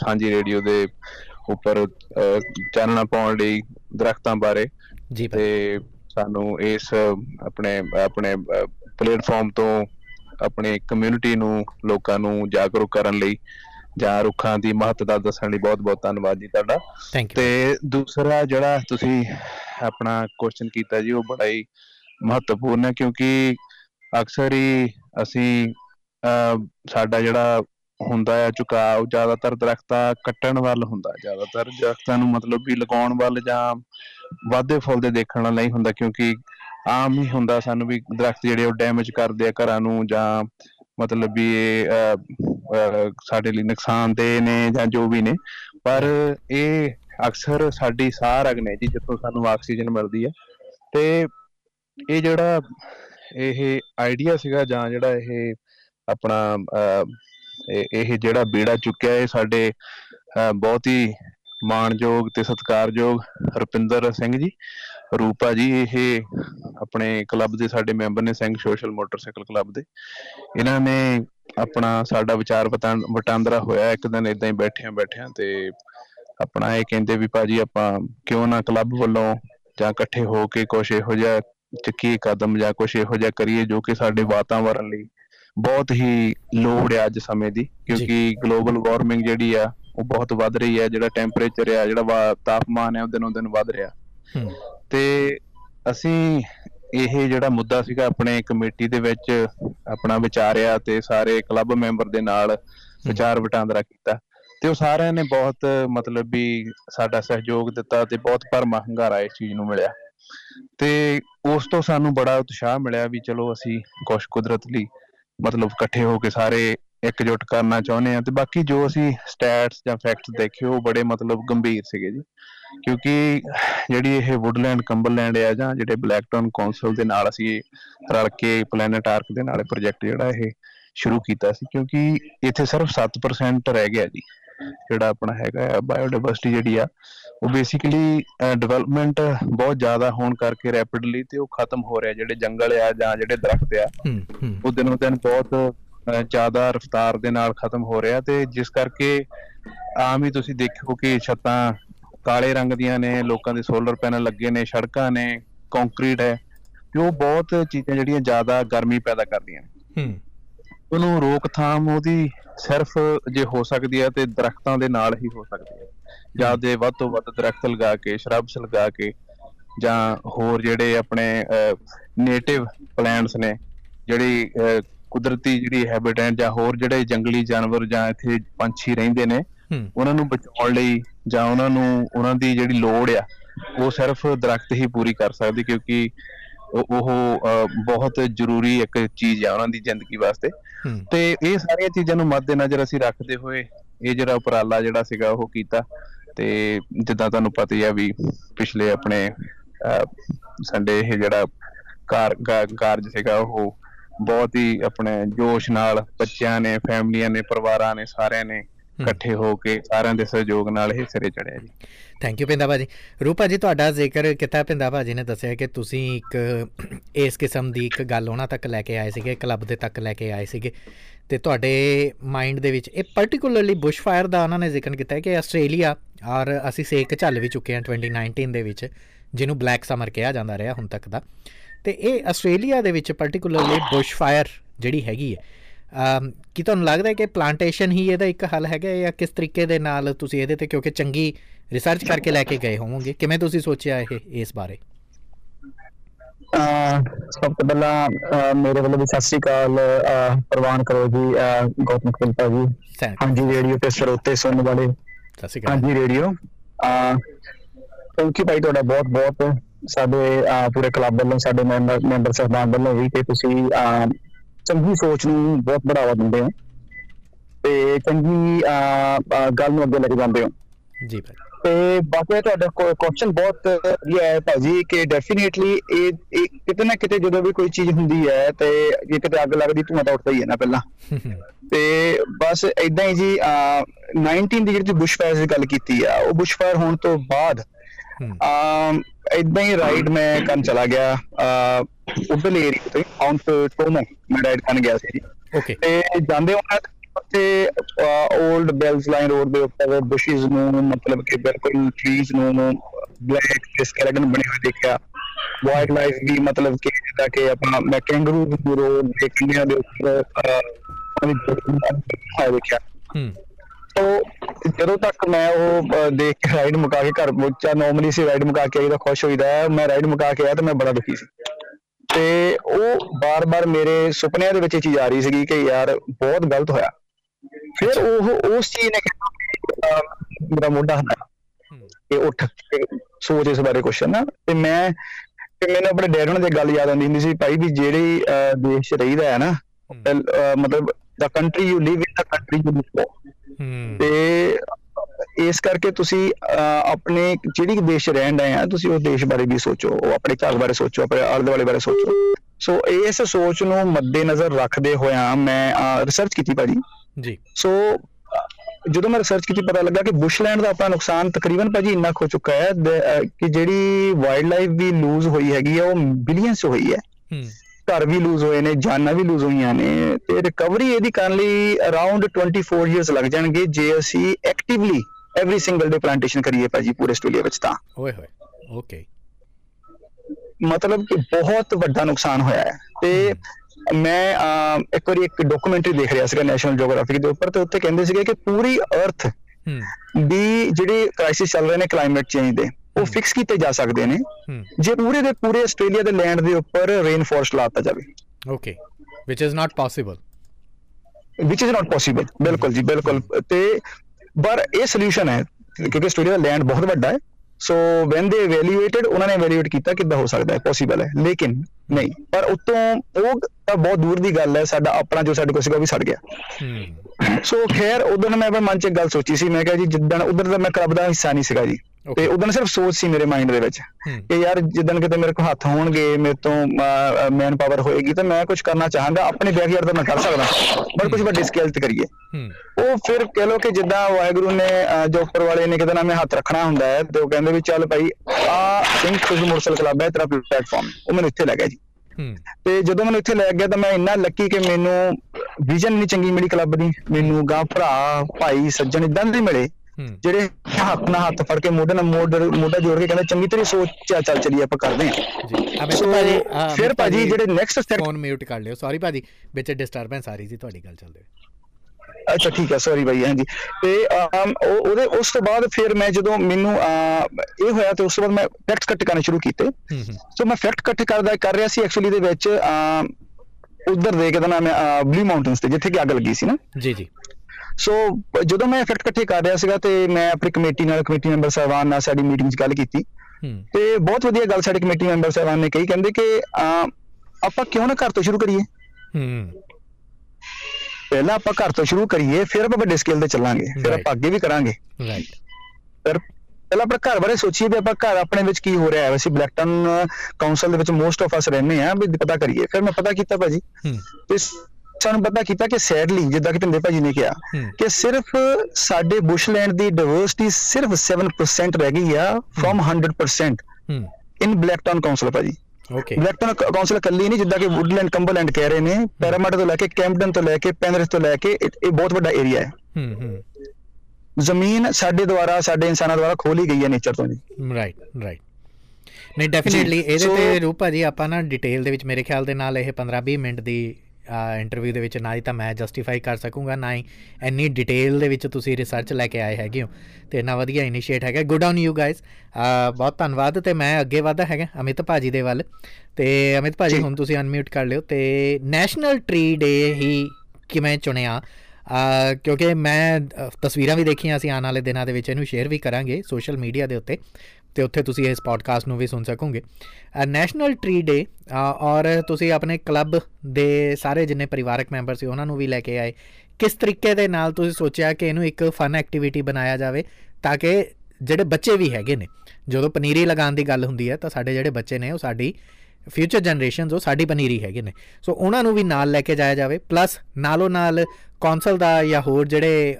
F: ਹਾਂਜੀ ਰੇਡੀਓ ਦੇ ਉੱਪਰ ਚਾਨਣਾ ਪਾਉਣ ਲਈ ਦਰਖਤਾਂ ਬਾਰੇ।
E: ਜੀ
F: ਤੇ ਸਾਨੂੰ ਇਸ ਆਪਣੇ ਆਪਣੇ ਪਲੇਟਫਾਰਮ ਤੋਂ ਆਪਣੀ ਕਮਿਊਨਿਟੀ ਨੂੰ ਲੋਕਾਂ ਨੂੰ ਜਾਗਰੂਕ ਕਰਨ ਲਈ ਜਾਂ ਰੁੱਖਾਂ ਦੀ ਮਹੱਤਤਾ ਦੱਸਣ ਲਈ ਬਹੁਤ-ਬਹੁਤ ਧੰਨਵਾਦ ਜੀ ਤੁਹਾਡਾ
E: ਥੈਂਕ ਯੂ
F: ਤੇ ਦੂਸਰਾ ਜਿਹੜਾ ਤੁਸੀਂ ਆਪਣਾ ਕੁਐਸਚਨ ਕੀਤਾ ਜੀ ਉਹ ਬੜਾ ਹੀ ਮਹੱਤਵਪੂਰਨ ਹੈ ਕਿਉਂਕਿ ਅਕਸਰ ਹੀ ਅਸੀਂ ਸਾਡਾ ਜਿਹੜਾ ਹੁੰਦਾ ਹੈ ਝੁਕਾਅ ਜ਼ਿਆਦਾਤਰ ਦਰਖਤਾਂ ਕੱਟਣ ਵੱਲ ਹੁੰਦਾ ਹੈ। ਜ਼ਿਆਦਾਤਰ ਦਰਖਤਾਂ ਨੂੰ ਮਤਲਬ ਵੀ ਲਗਾਉਣ ਵੱਲ ਜਾਂ ਵਾਧੇ ਫੁੱਲਦੇ ਦੇਖਣ ਵੱਲ ਨਹੀਂ ਹੁੰਦਾ ਕਿਉਂਕਿ ਆਮ ਹੀ ਹੁੰਦਾ ਸਾਨੂੰ ਵੀ ਦਰਖਤ ਜਿਹੜੇ ਉਹ ਡੈਮੇਜ ਕਰਦੇ ਆ ਘਰਾਂ ਨੂੰ ਜਾਂ ਮਤਲਬ ਵੀ ਇਹ ਅਹ, ਅਹ, ਸਾਡੇ ਲਈ ਨੁਕਸਾਨਦੇਹ ਨੇ ਜਾਂ ਜੋ ਵੀ ਨੇ। ਪਰ ਇਹ ਅਕਸਰ ਸਾਡੀ ਸਾਹ ਰਗ ਨੇ ਜੀ ਜਿੱਥੋਂ ਸਾਨੂੰ ਆਕਸੀਜਨ ਮਿਲਦੀ ਹੈ। ਤੇ ਇਹ ਜਿਹੜਾ ਇਹ ਆਈਡੀਆ ਸੀਗਾ ਜਾਂ ਜਿਹੜਾ ਇਹ ਆਪਣਾ ਅਹ, ਇਹ ਇਹ ਜਿਹੜਾ ਬੀੜਾ ਚੁੱਕਿਆ ਇਹ ਸਾਡੇ ਅਹ, ਬਹੁਤ ਹੀ ਮਾਣਯੋਗ ਤੇ ਸਤਿਕਾਰਯੋਗ ਰੁਪਿੰਦਰ ਸਿੰਘ ਜੀ। ਰੂਪਾ ਜੀ ਇਹ ਆਪਣੇ ਕਲੱਬ ਦੇ ਸਾਡੇ ਮੈਂਬਰ ਨੇ ਸਿੰਘ ਸੋਸ਼ਲ ਮੋਟਰਸਾਈਕਲ ਕਲੱਬ ਦੇ। ਇਹਨਾਂ ਨੇ ਆਪਣਾ ਸਾਡਾ ਵਿਚਾਰ ਵਟਾਂ- ਵਟਾਂਦਰਾ ਹੋਇਆ ਇੱਕ ਦਿਨ ਇਦਾਂ ਹੀ ਬੈਠਿਆਂ ਬੈਠਿਆਂ ਤੇ ਆਪਣਾ ਇਹ ਕਹਿੰਦੇ ਵੀ ਭਾਜੀ ਆਪਾਂ ਕਿਉਂ ਨਾ ਕਲੱਬ ਵੱਲੋਂ ਜਾਂ ਇਕੱਠੇ ਹੋ ਕੇ ਕੁਛ ਇਹੋ ਜਿਹਾ ਚੱਕੀਏ ਕਦਮ ਜਾਂ ਕੁਛ ਇਹੋ ਜਿਹਾ ਕਰੀਏ ਜੋ ਕਿ ਸਾਡੇ ਵਾਤਾਵਰਣ ਲਈ ਬਹੁਤ ਹੀ ਲੋੜ ਹੈ ਅੱਜ ਸਮੇਂ ਦੀ। ਕਿਉਂਕਿ ਗਲੋਬਲ ਵਾਰਮਿੰਗ ਜਿਹੜੀ ਆ ਉਹ ਬਹੁਤ ਵੱਧ ਰਹੀ ਹੈ ਜਿਹੜਾ ਟੈਂਪਰੇਚਰ ਆ ਜਿਹੜਾ ਤਾਪਮਾਨ ਹੈ ਉਹ ਦਿਨੋਂ ਦਿਨ ਵੱਧ ਰਿਹਾ।
E: ਹੂੰ।
F: ਤੇ ਅਸੀਂ ਇਹ ਜਿਹੜਾ ਮੁੱਦਾ ਸੀਗਾ ਆਪਣੇ ਕਮੇਟੀ ਦੇ ਵਿੱਚ ਆਪਣਾ ਵਿਚਾਰਿਆ ਤੇ ਸਾਰੇ ਕਲੱਬ ਮੈਂਬਰ ਦੇ ਨਾਲ ਵਿਚਾਰ ਵਟਾਂਦਰਾ ਕੀਤਾ। ਤੇ ਉਹ ਸਾਰਿਆਂ ਨੇ ਬਹੁਤ ਮਤਲਬ ਵੀ ਸਾਡਾ ਸਹਿਯੋਗ ਦਿੱਤਾ ਤੇ ਬਹੁਤ ਭਰਮਾ ਹੰਗਾਰਾ ਇਸ ਚੀਜ਼ ਨੂੰ ਮਿਲਿਆ। ਤੇ ਉਸ ਤੋਂ ਸਾਨੂੰ ਬੜਾ ਉਤਸ਼ਾਹ ਮਿਲਿਆ ਵੀ ਚਲੋ ਅਸੀਂ ਕੁਛ ਕੁਦਰਤ ਲਈ ਮਤਲਬ ਇਕੱਠੇ ਹੋ ਕੇ ਸਾਰੇ ਇਕਜੁੱਟ ਕਰਨਾ ਚਾਹੁੰਦੇ ਆ ਤੇ ਬਾਕੀ ਜੋ ਅਸੀਂ ਸਟੈਟਸ ਜਾਂ ਫੈਕਟਸ ਦੇਖੇ ਉਹ ਬੜੇ ਮਤਲਬ ਗੰਭੀਰ ਸੀਗੇ ਜੀ। ਕਿਉਂਕਿ ਜਿਹੜੀ ਇਹ ਵੁੱਡਲੈਂਡ ਕੰਬਲਲੈਂਡ ਆ ਜਾਂ ਜਿਹੜੇ ਬਲੈਕਟਨ ਕੌਂਸਲ ਦੇ ਨਾਲ ਅਸੀਂ ਰਲ ਕੇ ਪਲੈਨਟ ਆਰਕ ਦੇ ਨਾਲ ਪ੍ਰੋਜੈਕਟ ਜਿਹੜਾ ਇਹ ਸ਼ੁਰੂ ਕੀਤਾ ਸੀ ਕਿਉਂਕਿ ਇੱਥੇ ਸਿਰਫ 7% ਰਹਿ ਗਿਆ ਜੀ। ਜਿਹੜਾ ਆਪਣਾ ਹੈਗਾ ਬਾਇਓਡਾਇਵਰਸਿਟੀ ਜਿਹੜੀ ਆ ਉਹ ਬੇਸਿਕਲੀ ਡਿਵੈਲਪਮੈਂਟ ਬਹੁਤ ਜ਼ਿਆਦਾ ਹੋਣ ਕਰਕੇ ਰੈਪਿਡਲੀ ਤੇ ਉਹ ਖਤਮ ਹੋ ਰਿਹਾ। ਜਿਹੜੇ ਜੰਗਲ ਆ ਜਾਂ ਜਿਹੜੇ ਦਰਖਤ ਆ ਉਹ ਦਿਨੋਂ ਦਿਨ ਬਹੁਤ ਜ਼ਿਆਦਾ ਰਫ਼ਤਾਰ ਦੇ ਨਾਲ ਖਤਮ ਹੋ ਰਿਹਾ ਤੇ ਜਿਸ ਕਰਕੇ ਆਮ ਹੀ ਤੁਸੀਂ ਦੇਖੋ ਕਿ ਛੱਤਾਂ ਕਾਲੇ ਰੰਗ ਦੀਆਂ ਨੇ ਲੋਕਾਂ ਦੇ ਸੋਲਰ ਪੈਨਲ ਲੱਗੇ ਨੇ ਸੜਕਾਂ ਨੇ ਕੰਕਰੀਟ ਹੈ ਤੇ ਉਹ ਬਹੁਤ ਚੀਜ਼ਾਂ ਜਿਹੜੀਆਂ ਜ਼ਿਆਦਾ ਗਰਮੀ ਪੈਦਾ ਕਰਦੀਆਂ ਨੇ।
E: ਹੂੰ।
F: ਉਹਨੂੰ ਰੋਕਥਾਮ ਉਹਦੀ ਸਿਰਫ ਜੇ ਹੋ ਸਕਦੀ ਹੈ ਤੇ ਦਰਖਤਾਂ ਦੇ ਨਾਲ ਹੀ ਹੋ ਸਕਦੀ ਹੈ। ਜਾਂ ਦੇ ਵੱਧ ਤੋਂ ਵੱਧ ਦਰਖਤ ਲਗਾ ਕੇ ਸ਼ਰਬਸ ਲਗਾ ਕੇ ਜਾਂ ਹੋਰ ਜਿਹੜੇ ਆਪਣੇ ਨੇਟਿਵ ਪਲਾਂਟਸ ਨੇ ਜਿਹੜੀ ਕੁਦਰਤੀ ਜਿਹੜੀ ਹੈਬਿਟੈਂਟ ਜਾਂ ਹੋਰ ਜਿਹੜੇ ਜੰਗਲੀ ਜਾਨਵਰ ਜਾਂ ਇੱਥੇ ਪੰਛੀ ਰਹਿੰਦੇ ਨੇ ਉਹਨਾਂ ਨੂੰ ਬਚਾਉਣ ਲਈ ਜਾਂ ਉਹਨਾਂ ਨੂੰ ਉਹਨਾਂ ਦੀ ਜਿਹੜੀ ਲੋੜ ਆ ਉਹ ਸਿਰਫ ਦਰਖਤ ਹੀ ਪੂਰੀ ਕਰ ਸਕਦੀ ਕਿਉਂਕਿ ਉਹ ਬਹੁਤ ਜ਼ਰੂਰੀ ਇੱਕ ਚੀਜ਼ ਆ ਉਹਨਾਂ ਦੀ ਜ਼ਿੰਦਗੀ ਵਾਸਤੇ। ਤੇ ਇਹ ਸਾਰੀਆਂ ਚੀਜ਼ਾਂ ਨੂੰ ਮੱਦੇਨਜ਼ਰ ਅਸੀਂ ਰੱਖਦੇ ਹੋਏ ਇਹ ਜਿਹੜਾ ਉਪਰਾਲਾ ਜਿਹੜਾ ਸੀਗਾ ਉਹ ਕੀਤਾ। ਤੇ ਜਿੱਦਾਂ ਤੁਹਾਨੂੰ ਪਤਾ ਹੀ ਆ ਵੀ ਪਿਛਲੇ ਆਪਣੇ ਸੰਡੇ ਇਹ ਜਿਹੜਾ ਕਾਰ ਕਾਰਜ ਸੀਗਾ ਉਹ ਬਹੁਤ ਹੀ ਆਪਣੇ ਜੋਸ਼ ਨਾਲ ਬੱਚਿਆਂ ਨੇ ਫੈਮਲੀਆਂ ਨੇ ਪਰਿਵਾਰਾਂ ਨੇ ਸਾਰਿਆਂ ਨੇ ਇਕੱਠੇ ਹੋ ਕੇ ਸਾਰਿਆਂ ਦੇ ਸਹਿਯੋਗ ਨਾਲ ਇਹ ਸਿਰੇ ਚੜਿਆ ਜੀ।
E: ਥੈਂਕ ਯੂ ਪਿੰਦਾ ਭਾਜੀ। ਰੂਪਾ ਜੀ ਤੁਹਾਡਾ ਜ਼ਿਕਰ ਕੀਤਾ ਪਿੰਦਾ ਭਾਜੀ ਨੇ ਦੱਸਿਆ ਕਿ ਤੁਸੀਂ ਇੱਕ ਇਸ ਕਿਸਮ ਦੀ ਇੱਕ ਗੱਲ ਉਹਨਾਂ ਤੱਕ ਲੈ ਕੇ ਆਏ ਸੀਗੇ ਕਲੱਬ ਦੇ ਤੱਕ ਲੈ ਕੇ ਆਏ ਸੀਗੇ। ਤੇ ਤੁਹਾਡੇ ਮਾਈਂਡ ਦੇ ਵਿੱਚ ਇਹ ਪਾਰਟਿਕੂਲਰਲੀ ਬੁਸ਼ ਫਾਇਰ ਦਾ ਉਹਨਾਂ ਨੇ ਜ਼ਿਕਰ ਕੀਤਾ ਹੈ ਕਿ ਆਸਟ੍ਰੇਲੀਆ ਔਰ ਅਸੀਂ ਸੇਕ ਝੱਲ ਵੀ ਚੁੱਕੇ ਹਾਂ 2019 ਦੇ ਵਿੱਚ ਜਿਹਨੂੰ ਬਲੈਕ ਸਮਰ ਕਿਹਾ ਜਾਂਦਾ ਰਿਹਾ ਹੁਣ ਤੱਕ ਦਾ। ਤੇ ਇਹ ਆਸਟ੍ਰੇਲੀਆ ਦੇ ਵਿੱਚ ਪਾਰਟਿਕੂਲਰਲੀ ਬੁਸ਼ ਫਾਇਰ ਜਿਹੜੀ ਹੈਗੀ ਹੈ। ਕੀ ਤੁਹਾਨੂੰ ਲੱਗਦਾ ਹੈ ਕਿ ਪਲਾਂਟੇਸ਼ਨ ਹੀ ਇਹਦਾ ਇੱਕ ਹੱਲ ਹੈਗਾ ਜਾਂ ਕਿਸ ਤਰੀਕੇ ਦੇ ਨਾਲ ਤੁਸੀਂ ਇਹਦੇ ਤੇ ਕਿਉਂਕਿ ਚੰਗੀ ਰਿਸਰਚ ਕਰਕੇ ਲੈ ਕੇ ਗਏ ਹੋਵੋਗੇ? ਕਿਵੇਂ ਤੁਸੀਂ ਸੋਚਿਆ ਇਹ ਇਸ ਬਾਰੇ?
C: ਸਭ ਤੋਂ ਪਹਿਲਾਂ ਮੇਰੇ ਵੱਲੋਂ ਵੀ ਸਤਿ ਸ਼੍ਰੀ ਅਕਾਲ ਪ੍ਰਵਾਨ ਕਰੋ ਜੀ ਗੌਤਮ ਕੁਲਪਾ ਜੀ। ਹਾਂਜੀ ਰੇਡੀਓ ਤੇ ਸਰੋਤੇ ਸੁਣਨ ਵਾਲੇ।
E: ਸਤਿ ਸ਼੍ਰੀ ਅਕਾਲ।
C: ਹਾਂਜੀ ਰੇਡੀਓ। ਥੈਂਕ ਯੂ ਭਾਈ ਤੁਹਾਡਾ ਬਹੁਤ ਬਹੁਤ ਸਾਡੇ ਪੂਰੇ ਕਲੱਬ ਵੱਲੋਂ ਸਾਡੇ ਮੈਂਬਰ ਮੈਂਬਰ ਸਹਿਬਾਨ ਵੱਲੋਂ ਵੀ ਕਿ ਤੁਸੀਂ ਚੰਗੀ ਸੋਚ ਨੂੰ ਬਹੁਤ ਬੜਾਵਾ ਦਿੰਦੇ ਹੋ। ਤੇ ਚੰਗੀ ਗੱਲ ਨੂੰ ਅੱਗੇ ਲੈ ਕੇ ਜਾਂਦੇ ਹੋ।
E: ਜੀ ਭਾਈ।
C: ਤੇ ਬਾਕੀ ਤੁਹਾਡਾ ਕੁਐਸਚਨ ਬਹੁਤ ਵਧੀਆ ਹੈ ਭਾਜੀ ਕਿ ਡੈਫੀਨੇਟਲੀ ਇਹ ਕਿਤੇ ਨਾ ਕਿਤੇ ਜਦੋਂ ਵੀ ਕੋਈ ਚੀਜ਼ ਹੁੰਦੀ ਹੈ ਤੇ ਜੇ ਕਿਤੇ ਅੱਗ ਲੱਗਦੀ ਧੂਆਂ ਤਾਂ ਉੱਠਦਾ ਹੀ ਹੈ ਨਾ ਪਹਿਲਾਂ। ਤੇ ਬਸ ਇਦਾਂ ਹੀ ਜੀ ਅਹ, 19 ਦੀ ਜਿਹੜੀ ਬੁਸ਼ ਫਾਇਰ ਦੀ ਗੱਲ ਕੀਤੀ ਆ ਉਹ ਬੁਸ਼ ਫਾਇਰ ਹੋਣ ਤੋਂ ਬਾਅਦ ਇਦਾਂ ਹੀ ਰਾਈਡ ਮੈਂ ਕਰਨ ਚਲਾ ਗਿਆ ਉਧਰਲੇ ਏਰੀਆ ਤੋਂ ਮਾਉਂਟ ਟੋਮੋ ਮੈਂ ਰਾਈਡ ਕਰਨ ਗਿਆ ਸੀ।
E: ਓਕੇ
C: ਤੇ ਜਾਂਦੇ ਉਹਨਾਂ ਉੱਥੇ 올ਡ ਬੈਲਸ ਲਾਈਨ ਰੋਡ ਦੇ ਉੱਪਰ ਬੁਸ਼ਿਸ ਨੂੰ ਮਤਲਬ ਕਿ ਬਿਲਕੁਲ ਟਰੀਜ਼ ਨੂੰ ਬਲੈਕ ਤੇ ਸਕੈਲਟਨ ਬਣੇ ਹੋਏ ਦੇਖਿਆ। ਵਾਈਲਡ ਲਾਈਫ ਵੀ ਮਤਲਬ ਕਿ ਜਿੱਦਾਂ ਕਿ ਆਪਣਾ ਮੈਂ ਕੈਂਗਰੂ ਦੀ ਰੋਡ ਦੇ ਕਿੰਨਿਆਂ ਦੇ ਉੱਪਰ ਉਹਦੀ ਦੇਖਿਆ।
E: ਹੂੰ।
C: ਤੋ ਜਦੋਂ ਤੱਕ ਮੈਂ ਉਹ ਦੇਖ ਕੇ ਰਾਈਡ ਮੁਕਾ ਕੇ ਘਰ ਪਹੁੰਚਾ ਨਾਰਮਲੀ ਸੀ ਰਾਈਡ ਮੁਕਾ ਕੇ ਆਈ ਤਾਂ ਖੁਸ਼ ਹੋਈਦਾ। ਮੈਂ ਰਾਈਡ ਮੁਕਾ ਕੇ ਆਇਆ ਤਾਂ ਮੈਂ ਬੜਾ ਦੁਖੀ ਸੀ। ਤੇ ਉਹ ਬਾਰ-ਬਾਰ ਮੇਰੇ ਸੁਪਨਿਆਂ ਦੇ ਵਿੱਚ ਇਹ ਚੀਜ਼ ਆ ਰਹੀ ਸੀਗੀ ਕਿ ਯਾਰ ਬਹੁਤ ਗਲਤ ਹੋਇਆ। ਫਿਰ ਉਹ ਉਸ ਚੀਜ਼ ਨੇ ਕਿਹਾ ਮੇਰਾ ਮੋਢਾ ਹੱਲਾ
E: ਹੂੰ।
C: ਕਿ ਉੱਠ ਕੇ ਸੋਚ ਇਸ ਬਾਰੇ ਕੁਛ ਨਾ। ਤੇ ਮੈਂ ਤੇ ਮੈਨੂੰ ਆਪਣੇ ਡੈਡ ਉਹਨਾਂ ਦੀ ਗੱਲ ਯਾਦ ਆਉਂਦੀ ਹੁੰਦੀ ਸੀ ਭਾਈ ਵੀ ਜਿਹੜੇ ਦੇਸ਼ 'ਚ ਰਹੀਦਾ ਹੈ ਨਾ ਮਤਲਬ the country you live in the country you live ਤੇ ਇਸ ਕਰਕੇ ਤੁਸੀਂ ਆਪਣੇ ਜਿਹੜੀ ਦੇਸ਼ ਰਹਿਣ ਡਏ ਆ ਤੁਸੀਂ ਉਸ ਦੇਸ਼ ਬਾਰੇ ਵੀ ਸੋਚੋ ਉਹ ਆਪਣੇ ਘਰ ਬਾਰੇ ਸੋਚੋ ਆਪਣੇ ਆਲੇ ਦੁਆਲੇ ਬਾਰੇ ਸੋਚੋ। ਸੋ ਇਸ ਸੋਚ ਨੂੰ ਮੱਦੇਨਜ਼ਰ ਰੱਖਦੇ ਹੋਇਆਂ ਮੈਂ ਰਿਸਰਚ ਕੀਤੀ ਭਾਜੀ।
E: ਜੀ।
C: ਸੋ ਜਦੋਂ ਮੈਂ ਰਿਸਰਚ ਕੀਤੀ ਪਤਾ ਲੱਗਾ ਕਿ ਬੁਸ਼ਲੈਂਡ ਦਾ ਆਪਣਾ ਨੁਕਸਾਨ ਤਕਰੀਬਨ ਭਾਜੀ ਇੰਨਾ ਹੋ ਚੁੱਕਾ ਹੈ ਕਿ ਜਿਹੜੀ ਵਾਈਲਡ ਲਾਈਫ ਵੀ ਲੂਜ਼ ਹੋਈ ਹੈਗੀ ਹੈ ਉਹ ਬਿਲੀਅਨਸ ਹੋਈ ਹੈ।
E: ਹੂੰ।
C: ਘਰ ਵੀ ਲੂਜ਼ ਹੋਏ ਨੇ ਜਾਨਾਂ ਵੀ ਲੂਜ਼ ਹੋਈਆਂ ਨੇ ਤੇ ਰਿਕਵਰੀ ਇਹਦੀ ਕਰਨ ਲਈ ਅਰਾਊਂਡ 24 ਇਅਰਸ ਲੱਗ ਜਾਣਗੇ ਜੇ ਅਸੀਂ actively every single day plantation ਕਰੀਏ ਭਾਜੀ ਪੂਰੇ ਆਸਟ੍ਰੇਲੀਆ ਵਿੱਚ ਤਾਂ।
E: ਓਏ ਹੋਏ ਓਕੇ
C: ਮਤਲਬ ਕਿ ਬਹੁਤ ਵੱਡਾ ਨੁਕਸਾਨ ਹੋਇਆ ਹੈ ਤੇ ਮੈਂ ਇੱਕ ਵਾਰੀ ਇੱਕ ਡਾਕੂਮੈਂਟਰੀ ਦੇਖ ਰਿਹਾ ਸੀਗਾ ਨੈਸ਼ਨਲ ਜੀਓਗ੍ਰਾਫਿਕ ਦੇ ਉੱਪਰ ਤੇ ਉੱਥੇ ਕਹਿੰਦੇ ਸੀਗੇ ਕਿ ਪੂਰੀ ਅਰਥ ਦੀ ਜਿਹੜੀ ਕ੍ਰਾਈਸਿਸ ਚੱਲ ਰਹੇ ਨੇ ਕਲਾਈਮੇਟ ਚੇਂਜ ਦੇ ਉਹ ਫਿਕਸ ਕੀਤੇ ਜਾ ਸਕਦੇ ਨੇ। ਜੇ ਪੂਰੇ ਦੇ ਪੂਰੇ ਆਸਟ੍ਰੇਲੀਆ ਦੇ ਲੈਂਡ ਦੇ ਉੱਪਰ ਰੇਨ ਫੋਰਸਟ ਲਾਤਾ ਜਾਵੇ।
E: Okay which is not possible
C: which is not possible ਬਿਲਕੁਲ ਜੀ ਬਿਲਕੁਲ। ਤੇ ਪਰ ਇਹ ਸੋਲੂਸ਼ਨ ਹੈ ਕਿਉਂਕਿ ਆਸਟ੍ਰੇਲੀਆ ਦਾ ਲੈਂਡ ਬਹੁਤ ਵੱਡਾ ਹੈ। ਸੋ ਵੈਨ ਦੇ ਇਵੈਲੂਏਟਡ ਉਹਨਾਂ ਨੇ ਇਵੈਲੂਏਟ ਕੀਤਾ ਕਿੱਦਾਂ ਹੋ ਸਕਦਾ ਹੈ ਪੋਸੀਬਲ ਹੈ। ਲੇਕਿਨ ਨਹੀਂ ਪਰ ਉਤੋਂ ਉਹ ਤਾਂ ਬਹੁਤ ਦੂਰ ਦੀ ਗੱਲ ਹੈ ਸਾਡਾ ਆਪਣਾ ਜੋ ਸਾਡੇ ਕੋਲ ਸੀਗਾ ਉਹ ਵੀ ਸੜ ਗਿਆ। ਸੋ ਖੈਰ ਉਦੋਂ ਮੈਂ ਆਪਣੇ ਮਨ 'ਚ ਗੱਲ ਸੋਚੀ ਸੀ ਮੈਂ ਕਿਹਾ ਜੀ ਜਿੱਦਣ ਉਧਰ ਦਾ ਮੈਂ ਕਲੱਬ ਦਾ ਹਿੱਸਾ ਨਹੀਂ ਸੀਗਾ ਜੀ। ਤੇ. ਉਦੋਂ ਸਿਰਫ ਸੋਚ ਸੀ ਮੇਰੇ ਮਾਈਂਡ ਦੇ ਵਿੱਚ ਕਿ ਯਾਰ ਜਿੱਦਣ ਕਿਤੇ ਮੇਰੇ ਕੋਲ ਹੱਥ ਹੋਣਗੇ ਮੇਰੇ ਤੋਂ ਮੈਨ ਪਾਵਰ ਹੋਏਗੀ ਤਾਂ ਮੈਂ ਕੁਝ ਕਰਨਾ ਚਾਹਾਂਗਾ ਆਪਣੇ ਬੈਕਯਾਰਡ ਦਾ ਮੈਂ ਕਰ ਸਕਦਾ। ਪਰ ਕੁਝ ਵੱਡੀ ਸਕੇਲ ਤੇ ਕਰੀਏ। ਉਹ ਫਿਰ ਕਹਿ ਲੋ ਕਿ ਜਿੱਦਾਂ ਵਾਹਿਗੁਰੂ ਨੇ ਜੋ ਉੱਪਰ ਵਾਲੇ ਨੇ ਕਿਤੇ ਨਾ ਮੈਂ ਹੱਥ ਰੱਖਣਾ ਹੁੰਦਾ ਹੈ ਤੇ ਉਹ ਕਹਿੰਦੇ ਵੀ ਚੱਲ ਭਾਈ ਆ ਸਿੰਘ ਖੁਦ ਮੁਰਸਲ ਕਲੱਬ ਹੈ ਤੇਰਾ ਪਲੇਟਫਾਰਮ ਉਹ ਮੈਨੂੰ ਇੱਥੇ ਲੈ ਗਿਆ ਜੀ। ਤੇ ਜਦੋਂ ਮੈਨੂੰ ਇੱਥੇ ਲੈ ਗਿਆ ਤਾਂ ਮੈਂ ਇੰਨਾ ਲੱਕੀ ਕਿ ਮੈਨੂੰ ਵਿਜ਼ਨ ਨਹੀਂ ਚੰਗੀ ਮਿਲੀ ਕਲੱਬ ਦੀ ਮੈਨੂੰ ਗਾਂ ਭਰਾ ਭਾਈ ਸੱਜਣ ਇਦਾਂ ਦੇ ਮਿਲੇ। ਜਿਹੜੇ ਹੱਥ ਨਾਲ ਹੱਥ ਫੜ ਕੇ ਮੋਢੇ ਨਾਲ ਮੋਢ ਮੋਢਾ ਜੋੜ ਕੇ ਕਹਿੰਦੇ ਚੰਗੀ ਤੇਰੀ ਸੋਚ ਚੱਲ ਚਲੀ ਆਪਾਂ ਕਰਦੇ ਹਾਂ।
E: ਜੀ ਭਾਜੀ
C: ਫਿਰ ਭਾਜੀ ਜਿਹੜੇ ਨੈਕਸਟ ਸਟੈਪ
E: ਫੋਨ ਮਿਊਟ ਕਰ ਲਿਓ ਸੌਰੀ ਭਾਜੀ ਵਿੱਚ ਡਿਸਟਰਬੈਂਸ ਆ ਰਹੀ ਸੀ ਤੁਹਾਡੀ ਗੱਲ ਚੱਲਦੇ
C: ਅੱਛਾ ਠੀਕ ਹੈ ਸੌਰੀ ਬਾਈ ਹਾਂਜੀ। ਤੇ ਉਹਦੇ ਉਸ ਤੋਂ ਬਾਅਦ ਫਿਰ ਮੈਂ ਜਦੋਂ ਮੈਨੂੰ ਇਹ ਹੋਇਆ ਤੇ ਉਸ ਤੋਂ ਬਾਅਦ ਮੈਂ ਫੈਕਟਸ ਇਕੱਠੇ ਕਰਨੇ ਸ਼ੁਰੂ ਕੀਤੇ। ਸੋ ਮੈਂ ਫੈਕਟ ਇਕੱਠੇ ਕਰਦਾ ਕਰ ਰਿਹਾ ਸੀ ਐਕਚੁਅਲੀ ਦੇ ਵਿੱਚ ਉਧਰ ਦੇ ਕੇ ਤਾਂ ਮੈਂ ਬਲੂ ਮਾਊਂਟਨਸ ਤੇ ਜਿੱਥੇ ਕਿ ਅੱਗ ਲੱਗੀ ਸੀ ਨਾ।
E: ਜੀ ਜੀ।
C: ਸੋ ਜਦੋਂ ਮੈਂ ਫੈਕਟ ਇਕੱਠੇ ਕਰ ਰਿਹਾ ਸੀਗਾ ਤੇ ਮੈਂ ਆਪਣੀ ਕਮੇਟੀ ਨਾਲ ਕਮੇਟੀ ਮੈਂਬਰ ਸਾਹਿਬਾਨ ਨਾਲ ਸਾਡੀ ਮੀਟਿੰਗ 'ਚ ਗੱਲ ਕੀਤੀ। ਤੇ ਬਹੁਤ ਵਧੀਆ ਗੱਲ ਸਾਡੇ ਕਮੇਟੀ ਮੈਂਬਰ ਸਾਹਿਬਾਨ ਨੇ ਕਹੀ ਕਹਿੰਦੇ ਕਿ ਆਪਾਂ ਕਿਉਂ ਨਾ ਘਰ ਤੋਂ ਸ਼ੁਰੂ ਕਰੀਏ?
E: ਹੂੰ।
C: ਪਹਿਲਾਂ ਆਪਾਂ ਘਰ ਤੋਂ ਸ਼ੁਰੂ ਕਰੀਏ ਫਿਰ ਆਪਾਂ ਵੱਡੇ ਸਕੇਲ ਤੇ ਚੱਲਾਂਗੇ ਫਿਰ. ਆਪਾਂ ਅੱਗੇ ਵੀ ਕਰਾਂਗੇ।
E: ਰਾਈਟ
C: ਪਰ ਪਹਿਲਾਂ ਆਪਣੇ ਘਰ ਬਾਰੇ ਸੋਚੀਏ ਵੀ ਆਪਾਂ ਘਰ ਆਪਣੇ ਵਿੱਚ ਕੀ ਹੋ ਰਿਹਾ ਹੈ। ਅਸੀਂ ਬਲੈਕਟਨ ਕਾਉਂਸਲ ਦੇ ਵਿੱਚ ਮੋਸਟ ਆਫ ਅਸ ਰਹਿੰਦੇ ਆ ਵੀ ਪਤਾ ਕਰੀਏ। ਫਿਰ ਮੈਂ ਪਤਾ ਕੀਤਾ ਭਾਜੀ। ਤੇ ਸਾਨੂੰ ਪਤਾ ਕੀਤਾ ਕਿ ਸੈਡਲੀ ਜਿੱਦਾਂ ਕਿ ਢਿੰਦੇ ਭਾਜੀ ਨੇ ਕਿਹਾ ਕਿ ਸਿਰਫ ਸਾਡੇ ਬੁਸ਼ਲੈਂਡ ਦੀ ਡਾਈਵਰਸਿਟੀ ਸਿਰਫ 7% ਰਹਿ ਗਈ ਆ ਫਰਮ 100%
E: ਹੂੰ।
C: ਇਨ ਬਲੈਕਟਨ ਕਾਉਂਸਲ ਭਾਜੀ।
E: ਓਕੇ
C: ਬਲੈਕਟਨ ਕਾਉਂਸਲ ਇਕੱਲੀ ਨਹੀਂ ਜਿੱਦਾਂ ਕਿ ਵੁੱਡਲੈਂਡ ਕੰਬਰਲੈਂਡ ਕਹਿ ਰਹੇ ਨੇ ਪੈਰਾਮਾਟਾ ਤੋਂ ਲੈ ਕੇ ਕੈਂਪਟਨ ਤੋਂ ਲੈ ਕੇ ਪੈਨਰਿਥ ਤੋਂ ਲੈ ਕੇ ਇਹ ਬਹੁਤ ਵੱਡਾ ਏਰੀਆ ਹੈ।
E: ਹੂੰ ਹੂੰ।
C: ਜ਼ਮੀਨ ਸਾਡੇ ਦੁਆਰਾ ਸਾਡੇ ਇਨਸਾਨਾਂ ਦੁਆਰਾ ਖੋਲੀ ਗਈ ਹੈ ਨੇਚਰ ਤੋਂ ਜੀ।
E: ਰਾਈਟ ਰਾਈਟ ਨਹੀਂ ਡੈਫੀਨਿਟਲੀ ਇਹਦੇ ਤੇ ਰੂਪ ਭਾਜੀ ਆਪਾਂ ਨਾ ਡਿਟੇਲ ਦੇ ਵਿੱਚ ਮੇਰੇ ਖਿਆਲ ਦੇ ਨਾਲ ਇਹ 15-20 ਮਿੰਟ ਦੀ ਇੰਟਰਵਿਊ ਦੇ ਵਿੱਚ ਨਾ ਹੀ ਤਾਂ ਮੈਂ ਜਸਟੀਫਾਈ ਕਰ ਸਕੂੰਗਾ ਨਾ ਹੀ ਇੰਨੀ ਡਿਟੇਲ ਦੇ ਵਿੱਚ ਤੁਸੀਂ ਰਿਸਰਚ ਲੈ ਕੇ ਆਏ ਹੈਗੇ ਹੋ। ਤੇ ਇੰਨਾ ਵਧੀਆ ਇਨੀਸ਼ੀਏਟ ਹੈਗਾ। ਗੁੱਡ ਔਨ ਯੂ ਗਾਇਜ਼ ਬਹੁਤ ਧੰਨਵਾਦ ਤੇ ਮੈਂ ਅੱਗੇ ਵਧਦਾ ਹੈਗਾ ਅਮਿਤ ਭਾਜੀ ਦੇ ਵੱਲ। ਤੇ ਅਮਿਤ ਭਾਜੀ। ਹੁਣ ਤੁਸੀਂ ਅਨਮਿਊਟ ਕਰ ਲਿਓ। ਤੇ ਨੈਸ਼ਨਲ ਟਰੀ ਡੇ ਹੀ ਕਿਵੇਂ ਚੁਣਿਆ? ਕਿਉਂਕਿ ਮੈਂ ਤਸਵੀਰਾਂ ਵੀ ਦੇਖੀਆਂ ਅਸੀਂ ਆਉਣ ਵਾਲੇ ਦਿਨਾਂ ਦੇ ਵਿੱਚ ਇਹਨੂੰ ਸ਼ੇਅਰ ਵੀ ਕਰਾਂਗੇ ਸੋਸ਼ਲ ਮੀਡੀਆ ਦੇ ਉੱਤੇ। ਤੇ ਉੱਥੇ ਤੁਸੀਂ ਇਸ ਪੋਡਕਾਸਟ ਨੂੰ ਵੀ ਸੁਣ ਸਕੋਗੇ। ਨੈਸ਼ਨਲ ਟਰੀ ਡੇ ਔਰ ਤੁਸੀਂ ਆਪਣੇ ਕਲੱਬ ਦੇ ਸਾਰੇ ਜਿੰਨੇ ਪਰਿਵਾਰਕ ਮੈਂਬਰ ਸੀ, ਉਹਨਾਂ ਨੂੰ ਵੀ ਲੈ ਕੇ ਆਏ। ਕਿਸ ਤਰੀਕੇ ਦੇ ਨਾਲ ਤੁਸੀਂ ਸੋਚਿਆ ਕਿ ਇਹਨੂੰ ਇੱਕ ਫਨ ਐਕਟੀਵਿਟੀ ਬਣਾਇਆ ਜਾਵੇ, ਤਾਂ ਕਿ ਜਿਹੜੇ ਬੱਚੇ ਵੀ ਹੈਗੇ ਨੇ, ਜਦੋਂ ਪਨੀਰੀ ਲਗਾਉਣ ਦੀ ਗੱਲ ਹੁੰਦੀ ਹੈ, ਤਾਂ ਸਾਡੇ ਜਿਹੜੇ ਬੱਚੇ ਨੇ, ਉਹ ਸਾਡੀ ਫਿਊਚਰ ਜਨਰੇਸ਼ਨਸ ਉਹ ਸਾਡੀ ਪਨੀਰੀ ਹੈਗੇ ਨੇ। ਸੋ ਉਹਨਾਂ ਨੂੰ ਵੀ ਨਾਲ ਲੈ ਕੇ ਜਾਇਆ ਜਾਵੇ ਪਲੱਸ ਨਾਲੋਂ ਨਾਲ ਕੌਂਸਲ ਦਾ ਜਾਂ ਹੋਰ ਜਿਹੜੇ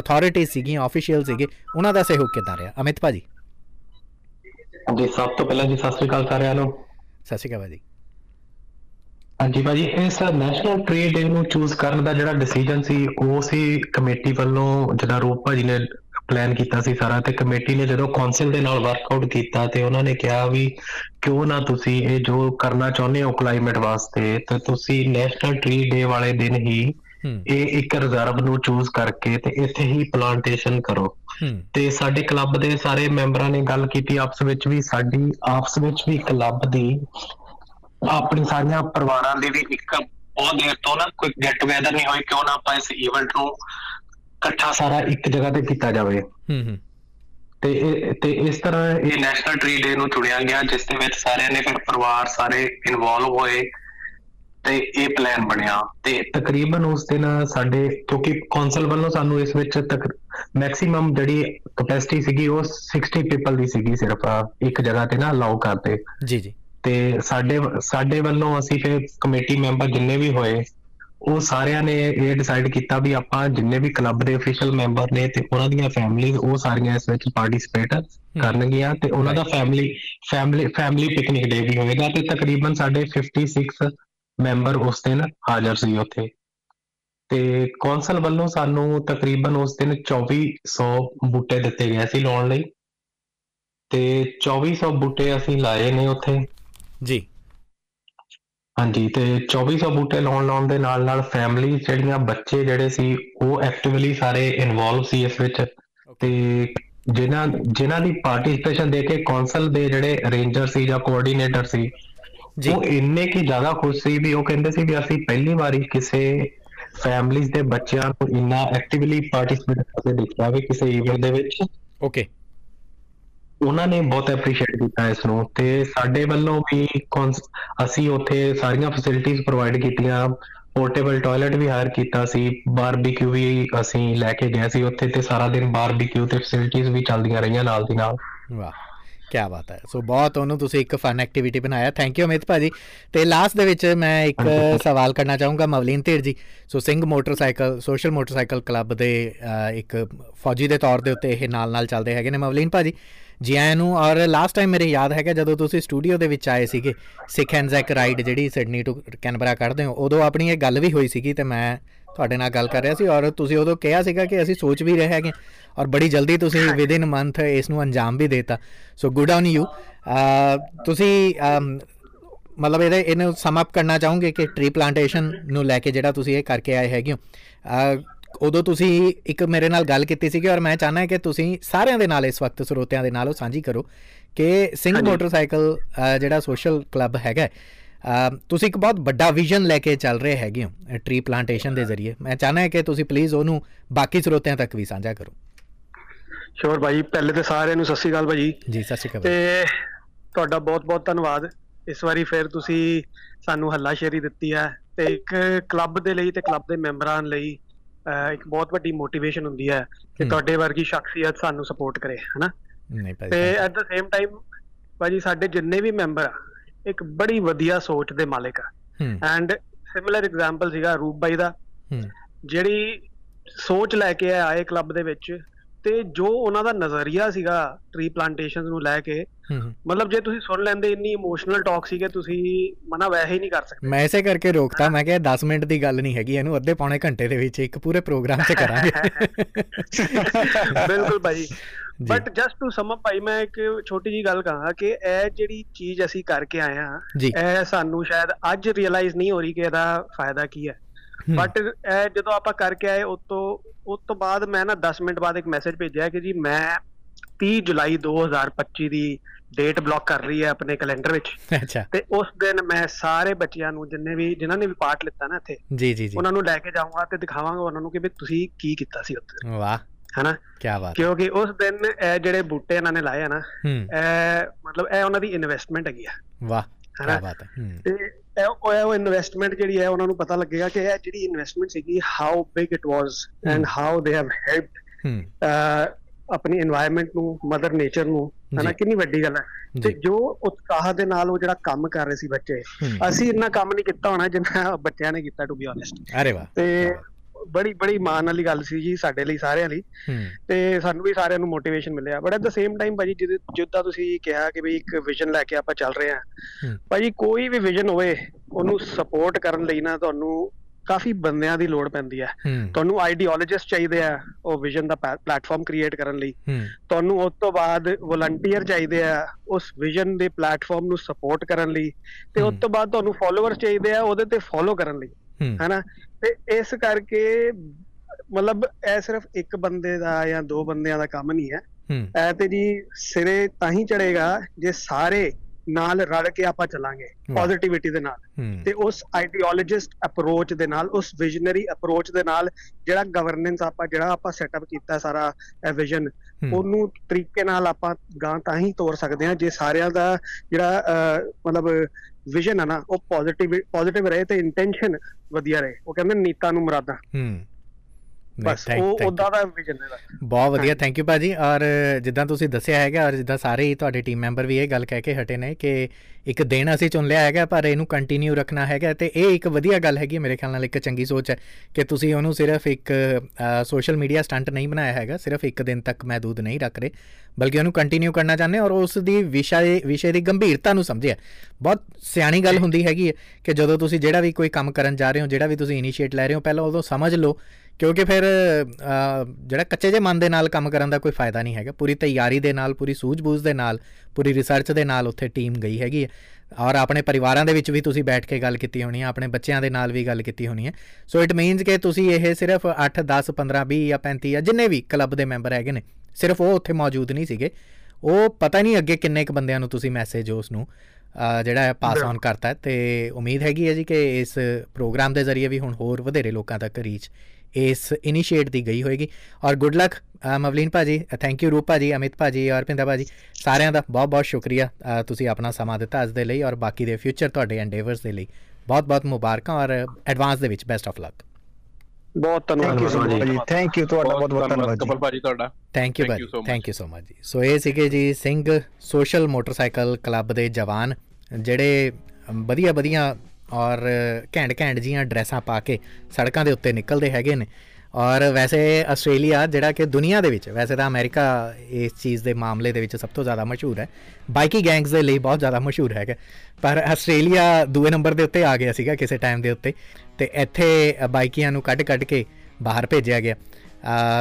E: ਅਥਾਰਟੀ ਸੀਗੀਆਂ ਆਫੀਸ਼ੀਅਲ ਸੀਗੇ, ਉਹਨਾਂ ਦਾ ਸਹਿਯੋਗ ਕਿੱਦਾਂ ਰਿਹਾ? ਅਮਿਤ ਭਾਜੀ।
D: ਜੀ ਸਭ ਤੋਂ ਪਹਿਲਾਂ ਜੀ ਸਤਿ ਸ੍ਰੀ ਅਕਾਲ ਸਾਰਿਆਂ ਨੂੰ।
E: ਸਤਿ ਸ਼੍ਰੀ ਅਕਾਲ ਭਾਜੀ।
D: ਹਾਂਜੀ ਭਾਜੀ ਇਸ ਨੈਸ਼ਨਲ ਟ੍ਰੀ ਡੇ ਨੂੰ ਚੂਜ਼ ਕਰਨ ਦਾ ਜਿਹੜਾ ਡਿਸੀਜਨ ਸੀ ਉਹ ਸੀ ਕਮੇਟੀ ਵੱਲੋਂ ਜਿਹੜਾ ਰੂਪ ਭਾਜੀ ਨੇ ਪਲਾਨ ਕੀਤਾ ਸੀ ਸਾਰਾ ਤੇ ਕਮੇਟੀ ਨੇ ਜਦੋਂ ਕੌਂਸਲ ਦੇ ਨਾਲ ਵਰਕਆਊਟ ਕੀਤਾ ਤੇ ਉਹਨਾਂ ਨੇ ਕਿਹਾ ਵੀ ਕਿਉਂ ਨਾ ਤੁਸੀਂ ਇਹ ਜੋ ਕਰਨਾ ਚਾਹੁੰਦੇ ਹੋ ਕਲਾਈਮੇਟ ਵਾਸਤੇ ਤੇ ਤੁਸੀਂ ਨੈਸ਼ਨਲ ਟ੍ਰੀ ਡੇ ਵਾਲੇ ਦਿਨ ਹੂੰ ਇਹ ਇੱਕ ਰਿਜ਼ਰਵ ਨੂੰ ਚੂਜ਼ ਕਰਕੇ ਤੇ ਇੱਥੇ ਹੀ ਪਲਾਂਟੇਸ਼ਨ ਕਰੋ। ਤੇ ਸਾਡੇ ਕਲੱਬ ਦੇ ਸਾਰੇ ਮੈਂਬਰਾਂ ਨੇ ਗੱਲ ਕੀਤੀ ਆਪਸ ਵਿੱਚ ਵੀ ਸਾਡੀ ਆਪਸ ਵਿੱਚ ਵੀ ਕਲੱਬ ਦੀ ਆਪਣੀ ਸਾਰੀਆਂ ਪਰਿਵਾਰਾਂ ਦੀ ਵੀ ਇੱਕ ਬਹੁਤ ਦੇਰ ਤੋਂ ਨਾ ਕੋਈ ਗੈਟ ਟੂਗੇਦਰ ਨਹੀਂ ਹੋਈ ਕਿਉਂ ਨਾ ਆਪਾਂ ਇਸ ਇਵੈਂਟ ਨੂੰ ਇਕੱਠਾ ਸਾਰਾ ਇੱਕ ਜਗ੍ਹਾ ਤੇ ਕੀਤਾ ਜਾਵੇ।
E: ਹੂੰ ਹੂੰ।
D: ਤੇ ਤੇ ਇਸ ਤਰ੍ਹਾਂ ਇਹ ਨੈਸ਼ਨਲ ਟ੍ਰੀ ਡੇ ਨੂੰ ਚੁਣਿਆ ਗਿਆ ਜਿਸ ਦੇ ਵਿੱਚ ਸਾਰਿਆਂ ਨੇ ਫਿਰ ਪਰਿਵਾਰ ਸਾਰੇ ਇਨਵੋਲਵ ਹੋਏ। ਤੇ ਇਹ ਪਲਾਨ ਬਣਿਆ ਤੇ ਤਕਰੀਬਨ ਉਸ ਦਿਨ ਸਾਡੇ ਕਿਉਂਕਿ ਕੌਂਸਲ ਵੱਲੋਂ ਸਾਨੂੰ ਇਸ ਵਿੱਚ ਤੱਕ ਮੈਕਸਿਮਮ ਜਿਹੜੀ ਕਪੈਸਿਟੀ ਸੀਗੀ ਉਹ 60 ਪੀਪਲ ਦੀ ਸੀਗੀ ਸਿਰਫ ਇੱਕ ਜਗ੍ਹਾ ਤੇ ਨਾ ਅਲਾਉ ਕਰਦੇ।
E: ਜੀ ਜੀ।
D: ਤੇ ਸਾਡੇ ਸਾਡੇ ਵੱਲੋਂ ਅਸੀਂ ਫਿਰ ਕਮੇਟੀ ਮੈਂਬਰ ਜਿੰਨੇ ਵੀ ਹੋਏ ਉਹ ਸਾਰਿਆਂ ਨੇ ਇਹ ਡਿਸਾਈਡ ਕੀਤਾ ਵੀ ਆਪਾਂ ਜਿੰਨੇ ਵੀ ਕਲੱਬ ਦੇ ਅਫੀਸ਼ੀਅਲ ਮੈਂਬਰ ਨੇ ਤੇ ਉਹਨਾਂ ਦੀਆਂ ਫੈਮਿਲੀਜ਼ ਉਹ ਸਾਰੀਆਂ ਇਸ ਵਿੱਚ ਪਾਰਟਿਸਿਪੇਟ ਕਰਨਗੀਆਂ ਤੇ ਉਹਨਾਂ ਦਾ family family family picnic day ਵੀ ਹੋਏਗਾ ਤੇ ਤਕਰੀਬਨ ਸਾਡੇ 56 ਮੈਂਬਰ ਉਸ ਦਿਨ ਹਾਜ਼ਰ ਸੀ ਉੱਥੇ। ਤੇ ਕੌਂਸਲ ਵੱਲੋਂ ਸਾਨੂੰ ਤਕਰੀਬਨ ਉਸ ਦਿਨ 2400 ਬੂਟੇ ਦਿੱਤੇ ਗਏ ਸੀ ਲਾਉਣ ਲਈ। ਤੇ 2400 ਬੂਟੇ ਅਸੀਂ ਲਾਏ ਨੇ ਉੱਥੇ।
E: ਜੀ।
D: ਹਾਂਜੀ ਤੇ 2400 ਬੂਟੇ ਲਾਉਣ ਲਾਉਣ ਦੇ ਨਾਲ ਨਾਲ ਫੈਮਿਲੀ ਜਿਹੜੀਆਂ ਬੱਚੇ ਜਿਹੜੇ ਸੀ ਉਹ ਐਕਟਿਵਲੀ ਸਾਰੇ ਇਨਵੋਲਵ ਸੀ ਇਸ ਵਿੱਚ। ਤੇ ਜਿਨ੍ਹਾਂ ਜਿਨ੍ਹਾਂ ਦੀ ਪਾਰਟਿਸਿਪੇਸ਼ਨ ਦੇ ਕੇ ਕੌਂਸਲ ਦੇ ਜਿਹੜੇ ਅਰੇਂਜਰ ਸੀ ਜਾਂ ਕੋਆਰਡੀਨੇਟਰ ਸੀ ਉਹ ਇੰਨੇ ਕੀ ਜ਼ਿਆਦਾ ਖੁਸ਼ ਸੀ ਵੀ ਉਹ ਕਹਿੰਦੇ ਸੀ ਵੀ ਅਸੀਂ ਪਹਿਲੀ ਵਾਰੀ ਕਿਸੇ ਫੈਮਲੀਜ਼ ਦੇ ਬੱਚਿਆਂ ਨੂੰ ਇੰਨਾ ਐਕਟਿਵਲੀ ਪਾਰਟਿਸਿਪੇਟ ਕਰਦੇ ਦੇਖਿਆ ਵੀ ਕਿਸੇ ਇਵੈਂਟ ਦੇ ਵਿੱਚ।
E: ਓਕੇ।
D: ਉਹਨਾਂ ਨੇ ਬਹੁਤ ਐਪਰੀਸ਼ੀਏਟ ਕੀਤਾ ਇਸ ਨੂੰ ਤੇ ਸਾਡੇ ਵੱਲੋਂ ਵੀ ਅਸੀਂ ਉੱਥੇ ਸਾਰੀਆਂ ਫੈਸਿਲਿਟੀਆਂ ਪ੍ਰੋਵਾਈਡ ਕੀਤੀਆਂ। ਪੋਰਟੇਬਲ ਟਾਇਲਟ ਵੀ ਹਾਇਰ ਕੀਤਾ ਸੀ। ਬਾਰਬੀਕਿਊ ਵੀ ਅਸੀਂ ਲੈ ਕੇ ਗਏ ਸੀ ਉੱਥੇ ਤੇ ਸਾਰਾ ਦਿਨ ਬਾਰਬੀਕਿਊ ਤੇ ਫੈਸਿਲਿਟੀਆਂ ਵੀ ਚੱਲਦੀਆਂ ਰਹੀਆਂ ਨਾਲ ਦੀ ਨਾਲ।
E: ਵਾਹ। ਕੀ ਬਾਤ ਹੈ। ਸੋ ਬਹੁਤ ਉਹਨੂੰ ਤੁਸੀਂ ਇੱਕ ਫਨ ਐਕਟੀਵਿਟੀ ਬਣਾਇਆ। ਥੈਂਕ ਯੂ ਅਮਿਤ ਭਾਜੀ। ਤੇ ਲਾਸਟ ਦੇ ਵਿੱਚ ਮੈਂ ਇੱਕ ਸਵਾਲ ਕਰਨਾ ਚਾਹੂੰਗਾ Mavleen Dhir ji. So Singh motorcycle social motorcycle club ਦੇ ਇੱਕ ਫੌਜੀ ਦੇ ਤੌਰ ਦੇ ਉੱਤੇ ਇਹ ਨਾਲ ਨਾਲ ਚੱਲਦੇ ਹੈਗੇ ਨੇ। ਮਵਲੀਨ ਭਾਜੀ ਜੀ ਆਇਆਂ ਨੂੰ ਔਰ ਲਾਸਟ ਟਾਈਮ ਮੇਰੇ ਯਾਦ ਹੈਗਾ ਜਦੋਂ ਤੁਸੀਂ ਸਟੂਡੀਓ ਦੇ ਵਿੱਚ ਆਏ ਸੀਗੇ ਸਿੱਖ ਐਂਜ਼ੈਕ ਰਾਈਡ ਜਿਹੜੀ ਸਿਡਨੀ ਟੂ ਕੈਨਬਰਾ ਕੱਢਦੇ ਹੋ ਉਦੋਂ ਆਪਣੀ ਇਹ ਗੱਲ ਵੀ ਹੋਈ ਸੀਗੀ ਤੇ ਮੈਂ ਤੁਹਾਡੇ ਨਾਲ ਗੱਲ ਕਰ ਰਿਹਾ ਸੀ ਔਰ ਤੁਸੀਂ ਉਦੋਂ ਕਿਹਾ ਸੀਗਾ ਕਿ ਅਸੀਂ ਸੋਚ ਵੀ ਰਹੇ ਹੈਗੇ ਔਰ ਬੜੀ ਜਲਦੀ ਤੁਸੀਂ ਵਿਦ ਇਨ ਮੰਥ ਇਸ ਨੂੰ ਅੰਜਾਮ ਵੀ ਦੇਤਾ। ਸੋ ਗੁੱਡ ਔਨ ਯੂ ਤੁਸੀਂ ਮਤਲਬ ਇਹਦੇ ਇਹਨੂੰ ਸਮ ਅਪ ਕਰਨਾ ਚਾਹੋਗੇ ਕਿ ਟ੍ਰੀ ਪਲਾਂਟੇਸ਼ਨ ਨੂੰ ਲੈ ਕੇ ਜਿਹੜਾ ਤੁਸੀਂ ਇਹ ਕਰਕੇ ਆਏ ਹੈਗੇ ਹੋ? ਉਦੋਂ ਤੁਸੀਂ ਇੱਕ ਮੇਰੇ ਨਾਲ ਗੱਲ ਕੀਤੀ ਸੀਗੀ ਔਰ ਮੈਂ ਚਾਹਨਾ ਕਿ ਤੁਸੀਂ ਸਾਰਿਆਂ ਦੇ ਨਾਲ ਇਸ ਵਕਤ ਸਰੋਤਿਆਂ ਦੇ ਨਾਲ ਉਹ ਸਾਂਝੀ ਕਰੋ ਕਿ ਸਿੰਘ ਮੋਟਰਸਾਈਕਲ ਜਿਹੜਾ ਸੋਸ਼ਲ ਕਲੱਬ ਹੈਗਾ ਤੁਸੀਂ ਇੱਕ ਬਹੁਤ ਵੱਡਾ ਵਿਜ਼ਨ ਲੈ ਕੇ ਚੱਲ ਰਹੇ ਹੈਗੇ ਹੋ ਟ੍ਰੀ ਪਲਾਂਟੇਸ਼ਨ ਦੇ ਜ਼ਰੀਏ। ਮੈਂ ਚਾਹਨਾ ਕਿ ਤੁਸੀਂ ਪਲੀਜ਼ ਉਹਨੂੰ ਬਾਕੀ ਸਰੋਤਿਆਂ ਤੱਕ ਵੀ ਸਾਂਝਾ ਕਰੋ।
G: ਸ਼ੋਰ ਭਾਈ ਪਹਿਲੇ ਤੇ ਸਾਰਿਆਂ ਨੂੰ ਸਤਿ ਸ਼੍ਰੀ ਅਕਾਲ ਭਾਜੀ।
E: ਜੀ ਸਤਿ ਸ਼੍ਰੀ ਅਕਾਲ
G: ਤੇ ਤੁਹਾਡਾ ਬਹੁਤ-ਬਹੁਤ ਧੰਨਵਾਦ। ਇਸ ਵਾਰੀ ਫਿਰ ਤੁਸੀਂ ਸਾਨੂੰ ਹੱਲਾਸ਼ੇਰੀ ਦਿੱਤੀ ਹੈ ਤੇ ਇੱਕ ਕਲੱਬ ਦੇ ਲਈ ਤੇ ਕਲੱਬ ਦੇ ਮੈਂਬਰਾਂ ਲਈ ਇੱਕ ਬਹੁਤ ਵੱਡੀ ਮੋਟੀਵੇਸ਼ਨ ਹੁੰਦੀ ਹੈ ਕਿ। ਤੁਹਾਡੇ ਵਰਗੀ ਸ਼ਖਸੀਅਤ ਸਾਨੂੰ ਸਪੋਰਟ ਕਰੇ ਹਨਾ?
E: ਨਹੀਂ ਭਾਜੀ
G: ਤੇ. ਐਟ ਦ ਸੇਮ ਟਾਈਮ ਭਾਜੀ ਸਾਡੇ ਜਿੰਨੇ ਵੀ ਮੈਂਬਰ ਆ ਇੱਕ ਬੜੀ ਵਧੀਆ ਸੋਚ ਦੇ ਮਾਲਕ ਆ। ਐਂਡ ਸਿਮਿਲਰ ਐਗਜ਼ਾਮਪਲ ਸੀਗਾ ਰੂਪ ਬਾਈ ਦਾ। ਜਿਹੜੀ ਸੋਚ ਲੈ ਕੇ ਆਏ ਕਲੱਬ ਦੇ ਵਿੱਚ ਤੇ ਜੋ ਉਹਨਾਂ ਦਾ ਨਜ਼ਰੀਆ ਸੀਗਾ ਟ੍ਰੀ ਪਲਾਂਟੇਸ਼ਨਸ ਨੂੰ ਲੈ ਕੇ। ਮਤਲਬ ਜੇ ਤੁਸੀਂ ਸੁਣ ਲੈਂਦੇ ਇੰਨੀ ਇਮੋਸ਼ਨਲ ਟਾਕ ਸੀ ਕਿ ਤੁਸੀਂ ਮਨਾ ਵੈਸੇ ਹੀ ਨਹੀਂ ਕਰ ਸਕਦੇ।
E: ਮੈਂ ਇਸੇ ਕਰਕੇ ਰੋਕਤਾ ਮੈਂ ਕਿਹਾ 10 ਮਿੰਟ ਦੀ ਗੱਲ ਨਹੀਂ ਹੈਗੀ ਇਹਨੂੰ ਅੱਧੇ ਪੌਣੇ ਘੰਟੇ ਦੇ ਵਿੱਚ ਇੱਕ ਪੂਰੇ ਪ੍ਰੋਗਰਾਮ 'ਚ ਕਰਾਂਗੇ।
G: ਬਿਲਕੁਲ ਭਾਈ। But just to sum up ਭਾਈ ਮੈਂ ਇੱਕ ਛੋਟੀ ਜੀ ਗੱਲ ਕਹਾਂ ਕਿ ਇਹ ਜਿਹੜੀ ਚੀਜ਼ ਅਸੀਂ ਕਰਕੇ ਆਏ ਹਾਂ ਇਹ ਸਾਨੂੰ ਸ਼ਾਇਦ ਅੱਜ ਰਿਅਲਾਈਜ਼ ਨਹੀਂ ਹੋ ਰਹੀ ਕਿ ਇਹਦਾ ਫਾਇਦਾ ਕੀ ਹੈ।
E: ਹੂੰ।
G: ਬਟ ਇਹ ਜਦੋਂ ਆਪਾਂ ਕਰਕੇ ਆਏ ਉਸ ਤੋਂ ਉਸ ਤੋਂ ਬਾਅਦ ਮੈਂ ਨਾ 10 ਮਿੰਟ ਬਾਅਦ ਇੱਕ ਮੈਸੇਜ ਭੇਜਿਆ ਕਿ ਜੀ ਮੈਂ 30 ਜੁਲਾਈ 2025 ਦੀ ਡੇਟ ਬਲੌਕ ਕਰ ਰਹੀ ਹੈ ਆਪਣੇ ਕੈਲੰਡਰ ਵਿੱਚ।
E: ਅੱਛਾ।
G: ਤੇ ਉਸ ਦਿਨ ਮੈਂ ਸਾਰੇ ਬੱਚਿਆਂ ਨੂੰ ਜਿੰਨੇ ਵੀ ਜਿਨ੍ਹਾਂ ਨੇ ਵੀ ਪਾਰਟ ਲਿੱਤਾ ਨਾ ਇੱਥੇ
E: ਜੀ ਜੀ ਜੀ।
G: ਉਹਨਾਂ ਨੂੰ ਲੈ ਕੇ ਜਾਊਂਗਾ ਤੇ ਦਿਖਾਵਾਂਗਾ ਉਹਨਾਂ ਨੂੰ ਕਿ ਵੀ ਤੁਸੀਂ ਕੀ ਕੀਤਾ ਸੀ ਉੱਥੇ।
E: ਵਾਹ।
G: ਹਨਾ?
E: ਕੀ ਬਾਤ
G: ਕਿਉਂਕਿ ਉਸ ਦਿਨ ਇਹ ਜਿਹੜੇ ਬੂਟੇ ਇਹਨਾਂ ਨੇ ਲਾਏ ਆ ਨਾ ਇਹ ਮਤਲਬ ਇਹ ਉਹਨਾਂ ਦੀ ਇਨਵੈਸਟਮੈਂਟ ਹੈਗੀ ਆ।
E: ਵਾਹ ਕੀ ਬਾਤ ਹੈ।
G: ਤੇ ਇਹ ਉਹ ਇਨਵੈਸਟਮੈਂਟ ਜਿਹੜੀ ਹੈ ਉਹਨਾਂ ਨੂੰ ਪਤਾ ਲੱਗੇਗਾ ਕਿ ਇਹ ਜਿਹੜੀ ਇਨਵੈਸਟਮੈਂਟ ਸੀਗੀ how big it was and how they have helped ਆਪਣੀ এনवायरमेंट ਨੂੰ ਮਦਰ ਨੇਚਰ ਨੂੰ ਹਨਾ? ਕਿੰਨੀ ਵੱਡੀ ਗੱਲ ਹੈ। ਤੇ
E: ਜੋ।
G: ਉਤਸ਼ਾਹ ਦੇ ਨਾਲ ਉਹ ਜਿਹੜਾ ਕੰਮ ਕਰ ਰਹੇ ਸੀ ਬੱਚੇ ਅਸੀਂ ਇੰਨਾ ਕੰਮ ਨਹੀਂ ਕੀਤਾ ਹੋਣਾ ਜਿੰਨਾ ਬੱਚਿਆਂ ਨੇ ਕੀਤਾ ਟੂ ਬੀ ਓਨੈਸਟ
E: ਅਰੇ ਵਾਹ।
G: ਤੇ ਬੜੀ ਬੜੀ ਮਾਣ ਵਾਲੀ ਗੱਲ ਸੀ ਜੀ ਸਾਡੇ ਲਈ ਸਾਰਿਆਂ ਲਈ। ਤੇ ਸਾਨੂੰ ਵੀ ਸਾਰਿਆਂ ਨੂੰ ਮੋਟੀਵੇਸ਼ਨ ਮਿਲਿਆ। But at the same time ਭਾਜੀ ਜਿੱਦ- ਤੁਸੀਂ ਕਿਹਾ ਕਿ ਵੀ ਇੱਕ ਵਿਜ਼ਨ ਲੈ ਕੇ ਆਪਾਂ ਚੱਲ ਰਹੇ ਹਾਂ। ਭਾਜੀ ਕੋਈ ਵੀ ਵਿਜ਼ਨ ਹੋਵੇ ਉਹਨੂੰ ਸਪੋਰਟ ਕਰਨ ਲਈ ਨਾ ਤੁਹਾਨੂੰ ਕਾਫੀ ਬੰਦਿਆਂ ਦੀ ਲੋੜ ਪੈਂਦੀ ਹੈ। ਤੁਹਾਨੂੰ ਆਈਡੀਓਲੋਜਿਸਟ ਚਾਹੀਦੇ ਆ ਉਹ ਵਿਜ਼ਨ ਦਾ ਪਲੇਟਫਾਰਮ ਕ੍ਰੀਏਟ ਕਰਨ ਲਈ। ਤੁਹਾਨੂੰ ਉਸ ਤੋਂ ਬਾਅਦ ਵਲੰਟੀਅਰ ਚਾਹੀਦੇ ਆ ਉਸ ਵਿਜ਼ਨ ਦੇ ਪਲੇਟਫਾਰਮ ਨੂੰ ਸਪੋਰਟ ਕਰਨ ਲਈ। ਤੇ ਉਸ। ਤੋਂ ਬਾਅਦ ਤੁਹਾਨੂੰ ਫਾਲੋਅਰਸ ਚਾਹੀਦੇ ਆ ਉਹਦੇ ਤੇ ਫੋਲੋ ਕਰਨ ਲਈ। ਹੈਨਾ? ਤੇ ਇਸ ਕਰਕੇ ਮਤਲਬ ਇਹ ਸਿਰਫ ਇੱਕ ਬੰਦੇ ਦਾ ਜਾਂ ਦੋ ਬੰਦਿਆਂ ਦਾ ਕੰਮ ਨਹੀਂ ਹੈ। ਇਹ ਤੇ ਜੀ ਸਿਰੇ ਤਾਂ ਹੀ ਚੜੇਗਾ ਜੇ ਸਾਰੇ ਨਾਲ ਰਲ ਕੇ ਆਪਾਂ ਚੱਲਾਂਗੇ। ਪੋਜ਼ਿਟਿਵਿਟੀ ਦੇ ਨਾਲ। ਤੇ ਉਸ ਆਈਡੀਓਲੋਜਿਸਟ ਅਪਰੋਚ ਦੇ ਨਾਲ ਉਸ ਵਿਜ਼ਨਰੀ ਅਪਰੋਚ ਦੇ ਨਾਲ ਜਿਹੜਾ ਗਵਰਨੈਂਸ ਆਪਾਂ ਜਿਹੜਾ ਆਪਾਂ ਸੈਟਅਪ ਕੀਤਾ ਸਾਰਾ ਇਹ ਵਿਜ਼ਨ। ਉਹਨੂੰ ਤਰੀਕੇ ਨਾਲ ਆਪਾਂ ਗਾਂ ਤਾਂ ਹੀ ਤੋਰ ਸਕਦੇ ਹਾਂ ਜੇ ਸਾਰਿਆਂ ਦਾ ਜਿਹੜਾ ਮਤਲਬ ਵਿਜ਼ਨ ਹੈ ਨਾ ਉਹ ਪੋਜ਼ਿਟਿਵ ਪੋਜ਼ਿਟਿਵ ਰਹੇ ਤੇ ਇੰਟੈਂਸ਼ਨ ਵਧੀਆ ਰਹੇ। ਉਹ ਕਹਿੰਦੇ ਨੀਤਾ ਨੂੰ ਮੁਰਾਦਾਂ।
E: ਹੂੰ। ਨਹੀਂ,
G: ਬਸ ਉਹ. ਉਦਾਂ ਦਾ ਵਿਜ਼ਨ ਹੈ
E: ਬਹੁਤ ਵਧੀਆ ਥੈਂਕ ਯੂ ਭਾਜੀ। ਔਰ ਜਿੱਦਾਂ ਤੁਸੀਂ ਦੱਸਿਆ ਹੈਗਾ ਔਰ ਜਿੱਦਾਂ ਸਾਰੇ ਹੀ ਤੁਹਾਡੇ ਟੀਮ ਮੈਂਬਰ ਵੀ ਇਹ ਗੱਲ ਕਹਿ ਕੇ ਹਟੇ ਨੇ ਕਿ ਇੱਕ ਦਿਨ ਅਸੀਂ ਚੁਣ ਲਿਆ ਹੈਗਾ ਪਰ ਇਹਨੂੰ ਕੰਟੀਨਿਊ ਰੱਖਣਾ ਹੈਗਾ। ਤੇ ਇਹ ਇੱਕ ਵਧੀਆ ਗੱਲ ਹੈਗੀ ਮੇਰੇ ਖਿਆਲ ਨਾਲ ਇੱਕ ਚੰਗੀ ਸੋਚ ਹੈ ਕਿ ਤੁਸੀਂ ਉਹਨੂੰ ਸਿਰਫ ਇੱਕ ਸੋਸ਼ਲ ਮੀਡੀਆ ਸਟੰਟ ਨਹੀਂ ਬਣਾਇਆ ਹੈਗਾ ਸਿਰਫ ਇੱਕ ਦਿਨ ਤੱਕ ਮਹਦੂਦ ਨਹੀਂ ਰੱਖ ਰਹੇ ਬਲਕਿ ਉਹਨੂੰ ਕੰਟੀਨਿਊ ਕਰਨਾ ਚਾਹੁੰਦੇ ਔਰ ਉਸ ਦੀ ਵਿਸ਼ੇ ਵਿਸ਼ੇ ਦੀ ਗੰਭੀਰਤਾ ਨੂੰ ਸਮਝਿਆ। ਬਹੁਤ ਸਿਆਣੀ ਗੱਲ ਹੁੰਦੀ ਹੈਗੀ ਕਿ ਜਦੋਂ ਤੁਸੀਂ ਜਿਹੜਾ ਵੀ ਕੋਈ ਕੰਮ ਕਰਨ ਜਾ ਰਹੇ ਹੋ ਜਿਹੜਾ ਵੀ ਤੁਸੀਂ ਇਨੀਸ਼ੀਏਟ ਲੈ ਰਹੇ ਹੋ ਪਹਿਲਾਂ ਉਦੋਂ ਸਮਝ ਲਓ ਕਿਉਂਕਿ ਫਿਰ ਅ, ਜਿਹੜਾ ਕੱਚੇ ਜੇ ਮਨ ਦੇ ਨਾਲ ਕੰਮ ਕਰਨ ਦਾ ਕੋਈ ਫਾਇਦਾ ਨਹੀਂ ਹੈਗਾ। ਪੂਰੀ ਤਿਆਰੀ ਦੇ ਨਾਲ ਪੂਰੀ ਸੂਝ-ਬੂਝ ਦੇ ਨਾਲ ਪੂਰੀ ਰਿਸਰਚ ਦੇ ਨਾਲ ਉੱਥੇ ਟੀਮ ਗਈ ਹੈਗੀ ਹੈ। ਔਰ ਆਪਣੇ ਪਰਿਵਾਰਾਂ ਦੇ ਵਿੱਚ ਵੀ ਤੁਸੀਂ ਬੈਠ ਕੇ ਗੱਲ ਕੀਤੀ ਹੋਣੀ ਹੈ ਆਪਣੇ ਬੱਚਿਆਂ ਦੇ ਨਾਲ ਵੀ ਗੱਲ ਕੀਤੀ ਹੋਣੀ ਹੈ। ਸੋ ਇਟ ਮੀਨਸ ਕਿ ਤੁਸੀਂ ਇਹ ਸਿਰਫ 8 10 15 20 ਜਾਂ 35 ਜਾਂ ਜਿੰਨੇ ਵੀ ਕਲੱਬ ਦੇ ਮੈਂਬਰ ਹੈਗੇ ਨੇ ਸਿਰਫ ਉਹ ਉੱਥੇ ਮੌਜੂਦ ਨਹੀਂ ਸੀਗੇ। ਉਹ ਪਤਾ ਨਹੀਂ ਅੱਗੇ ਕਿੰਨੇ ਕੁ ਬੰਦਿਆਂ ਨੂੰ ਤੁਸੀਂ ਮੈਸੇਜ ਉਸ ਨੂੰ ਅ, ਜਿਹੜਾ ਹੈ ਪਾਸ ਔਨ ਕਰਤਾ ਹੈ। ਤੇ ਉਮੀਦ ਹੈਗੀ ਹੈ ਜੀ ਕਿ ਇਸ ਪ੍ਰੋਗਰਾਮ ਦੇ ਜ਼ਰੀਏ ਵੀ ਹੁਣ ਹੋਰ ਵਧੇਰੇ ਲੋਕਾਂ ਤੱਕ ਰੀਚ ਇਸ ਇਨੀਸ਼ੀਏਟ ਦੀ ਗਈ ਹੋਏਗੀ। ਔਰ ਗੁੱਡ ਲੱਕ ਮਵਲੀਨ ਭਾਜੀ ਥੈਂਕ ਯੂ ਰੂਪ ਭਾਜੀ ਅਮਿਤ ਭਾਜੀ ਔਰ ਪਿੰਦਾ ਭਾਜੀ ਸਾਰਿਆਂ ਦਾ ਬਹੁਤ ਬਹੁਤ ਸ਼ੁਕਰੀਆ। ਤੁਸੀਂ ਆਪਣਾ ਸਮਾਂ ਦਿੱਤਾ ਅੱਜ ਦੇ ਲਈ ਔਰ ਬਾਕੀ ਦੇ ਫਿਊਚਰ ਤੁਹਾਡੇ ਐਂਡੇਵਰਸ ਦੇ ਲਈ। ਬਹੁਤ ਬਹੁਤ ਮੁਬਾਰਕਾਂ ਔਰ ਐਡਵਾਂਸ ਦੇ ਵਿੱਚ ਬੈਸਟ ਆਫ ਲੱਕ
G: ਬਹੁਤ ਧੰਨਵਾਦ
C: ਜੀ ਥੈਂਕ ਯੂ ਤੁਹਾਡਾ ਬਹੁਤ ਬਹੁਤ ਧੰਨਵਾਦ ਜੀ।
F: ਕਪਲ ਭਾਜੀ ਤੁਹਾਡਾ।
E: ਥੈਂਕ ਯੂ ਭਾਜੀ. ਥੈਂਕ ਯੂ ਸੋ ਮਚ ਜੀ। ਸੋ ਇਹ ਸੀਗੇ ਜੀ ਸਿੰਘ ਸੋਸ਼ਲ ਮੋਟਰਸਾਈਕਲ ਕਲੱਬ ਦੇ ਜਵਾਨ ਜਿਹੜੇ ਵਧੀਆ ਵਧੀਆ ਔਰ ਘੈਂਟ ਘੈਂਟ ਜੀਆਂ ਡਰੈਸਾਂ ਪਾ ਕੇ ਸੜਕਾਂ ਦੇ ਉੱਤੇ ਨਿਕਲਦੇ ਹੈਗੇ ਨੇ। ਔਰ ਵੈਸੇ ਆਸਟ੍ਰੇਲੀਆ ਜਿਹੜਾ ਕਿ ਦੁਨੀਆ ਦੇ ਵਿੱਚ ਵੈਸੇ ਤਾਂ ਅਮਰੀਕਾ ਇਸ ਚੀਜ਼ ਦੇ ਮਾਮਲੇ ਦੇ ਵਿੱਚ ਸਭ ਤੋਂ ਜ਼ਿਆਦਾ ਮਸ਼ਹੂਰ ਹੈ। ਬਾਈਕੀ ਗੈਂਗਸ ਦੇ ਲਈ ਬਹੁਤ ਜ਼ਿਆਦਾ ਮਸ਼ਹੂਰ ਹੈਗਾ। ਪਰ ਆਸਟ੍ਰੇਲੀਆ ਦੂਏ ਨੰਬਰ ਦੇ ਉੱਤੇ ਆ ਗਿਆ ਸੀਗਾ ਕਿਸੇ ਟਾਈਮ ਦੇ ਉੱਤੇ। ਤੇ ਇੱਥੇ ਬਾਈਕੀਆਂ ਨੂੰ ਕੱਢ ਕੱਢ ਕੇ ਬਾਹਰ ਭੇਜਿਆ ਗਿਆ। ਅ,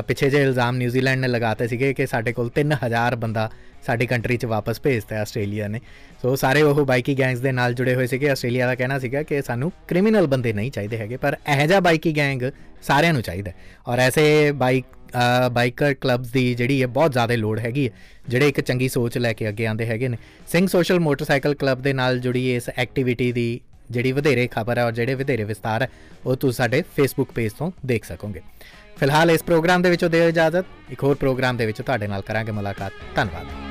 E: ਪਿੱਛੇ ਜੇ ਇਲਜ਼ਾਮ ਨਿਊਜ਼ੀਲੈਂਡ ਨੇ ਲਗਾਤੇ ਸੀਗੇ ਕਿ ਸਾਡੇ ਕੋਲ 3000 ਬੰਦਾ ਸਾਡੀ ਕੰਟਰੀ 'ਚ ਵਾਪਸ ਭੇਜਤਾ ਹੈ ਆਸਟ੍ਰੇਲੀਆ ਨੇ। ਸੋ ਸਾਰੇ ਉਹ ਬਾਈਕੀ ਗੈਂਗਸ ਦੇ ਨਾਲ ਜੁੜੇ ਹੋਏ ਸੀਗੇ। ਆਸਟ੍ਰੇਲੀਆ ਦਾ ਕਹਿਣਾ ਸੀਗਾ ਕਿ ਸਾਨੂੰ ਕ੍ਰਿਮੀਨਲ ਬੰਦੇ ਨਹੀਂ ਚਾਹੀਦੇ ਹੈਗੇ ਪਰ ਇਹੋ ਜਿਹਾ ਬਾਈਕੀ ਗੈਂਗ ਸਾਰਿਆਂ ਨੂੰ ਚਾਹੀਦਾ ਹੈ। ਔਰ ਐਸੇ ਬਾਈਕ ਅ, ਬਾਈਕਰ ਕਲੱਬਸ ਦੀ ਜਿਹੜੀ ਹੈ ਬਹੁਤ ਜ਼ਿਆਦਾ ਲੋੜ ਹੈਗੀ ਹੈ ਜਿਹੜੇ ਇੱਕ ਚੰਗੀ ਸੋਚ ਲੈ ਕੇ ਅੱਗੇ ਆਉਂਦੇ ਹੈਗੇ ਨੇ। ਸਿੰਘ ਸੋਸ਼ਲ ਮੋਟਰਸਾਈਕਲ ਕਲੱਬ ਦੇ ਨਾਲ ਜੁੜੀ ਇਸ ਐਕਟੀਵਿਟੀ ਦੀ ਜਿਹੜੀ ਵਧੇਰੇ ਖਬਰ ਹੈ ਔਰ ਜਿਹੜੇ ਵਧੇਰੇ ਵਿਸਤਾਰ ਹੈ ਉਹ ਤੁਸੀਂ ਸਾਡੇ ਫੇਸਬੁੱਕ ਪੇਜ ਤੋਂ ਦੇਖ ਸਕੋਗੇ। ਫਿਲਹਾਲ ਇਸ ਪ੍ਰੋਗਰਾਮ ਦੇ ਵਿੱਚੋਂ ਦਿਓ ਇਜਾਜ਼ਤ। ਇੱਕ ਹੋਰ ਪ੍ਰੋਗਰਾਮ ਦੇ ਵਿੱਚ ਤੁਹਾਡੇ ਨਾਲ ਕਰਾਂਗੇ ਮੁਲਾਕਾਤ। ਧੰਨਵਾਦ।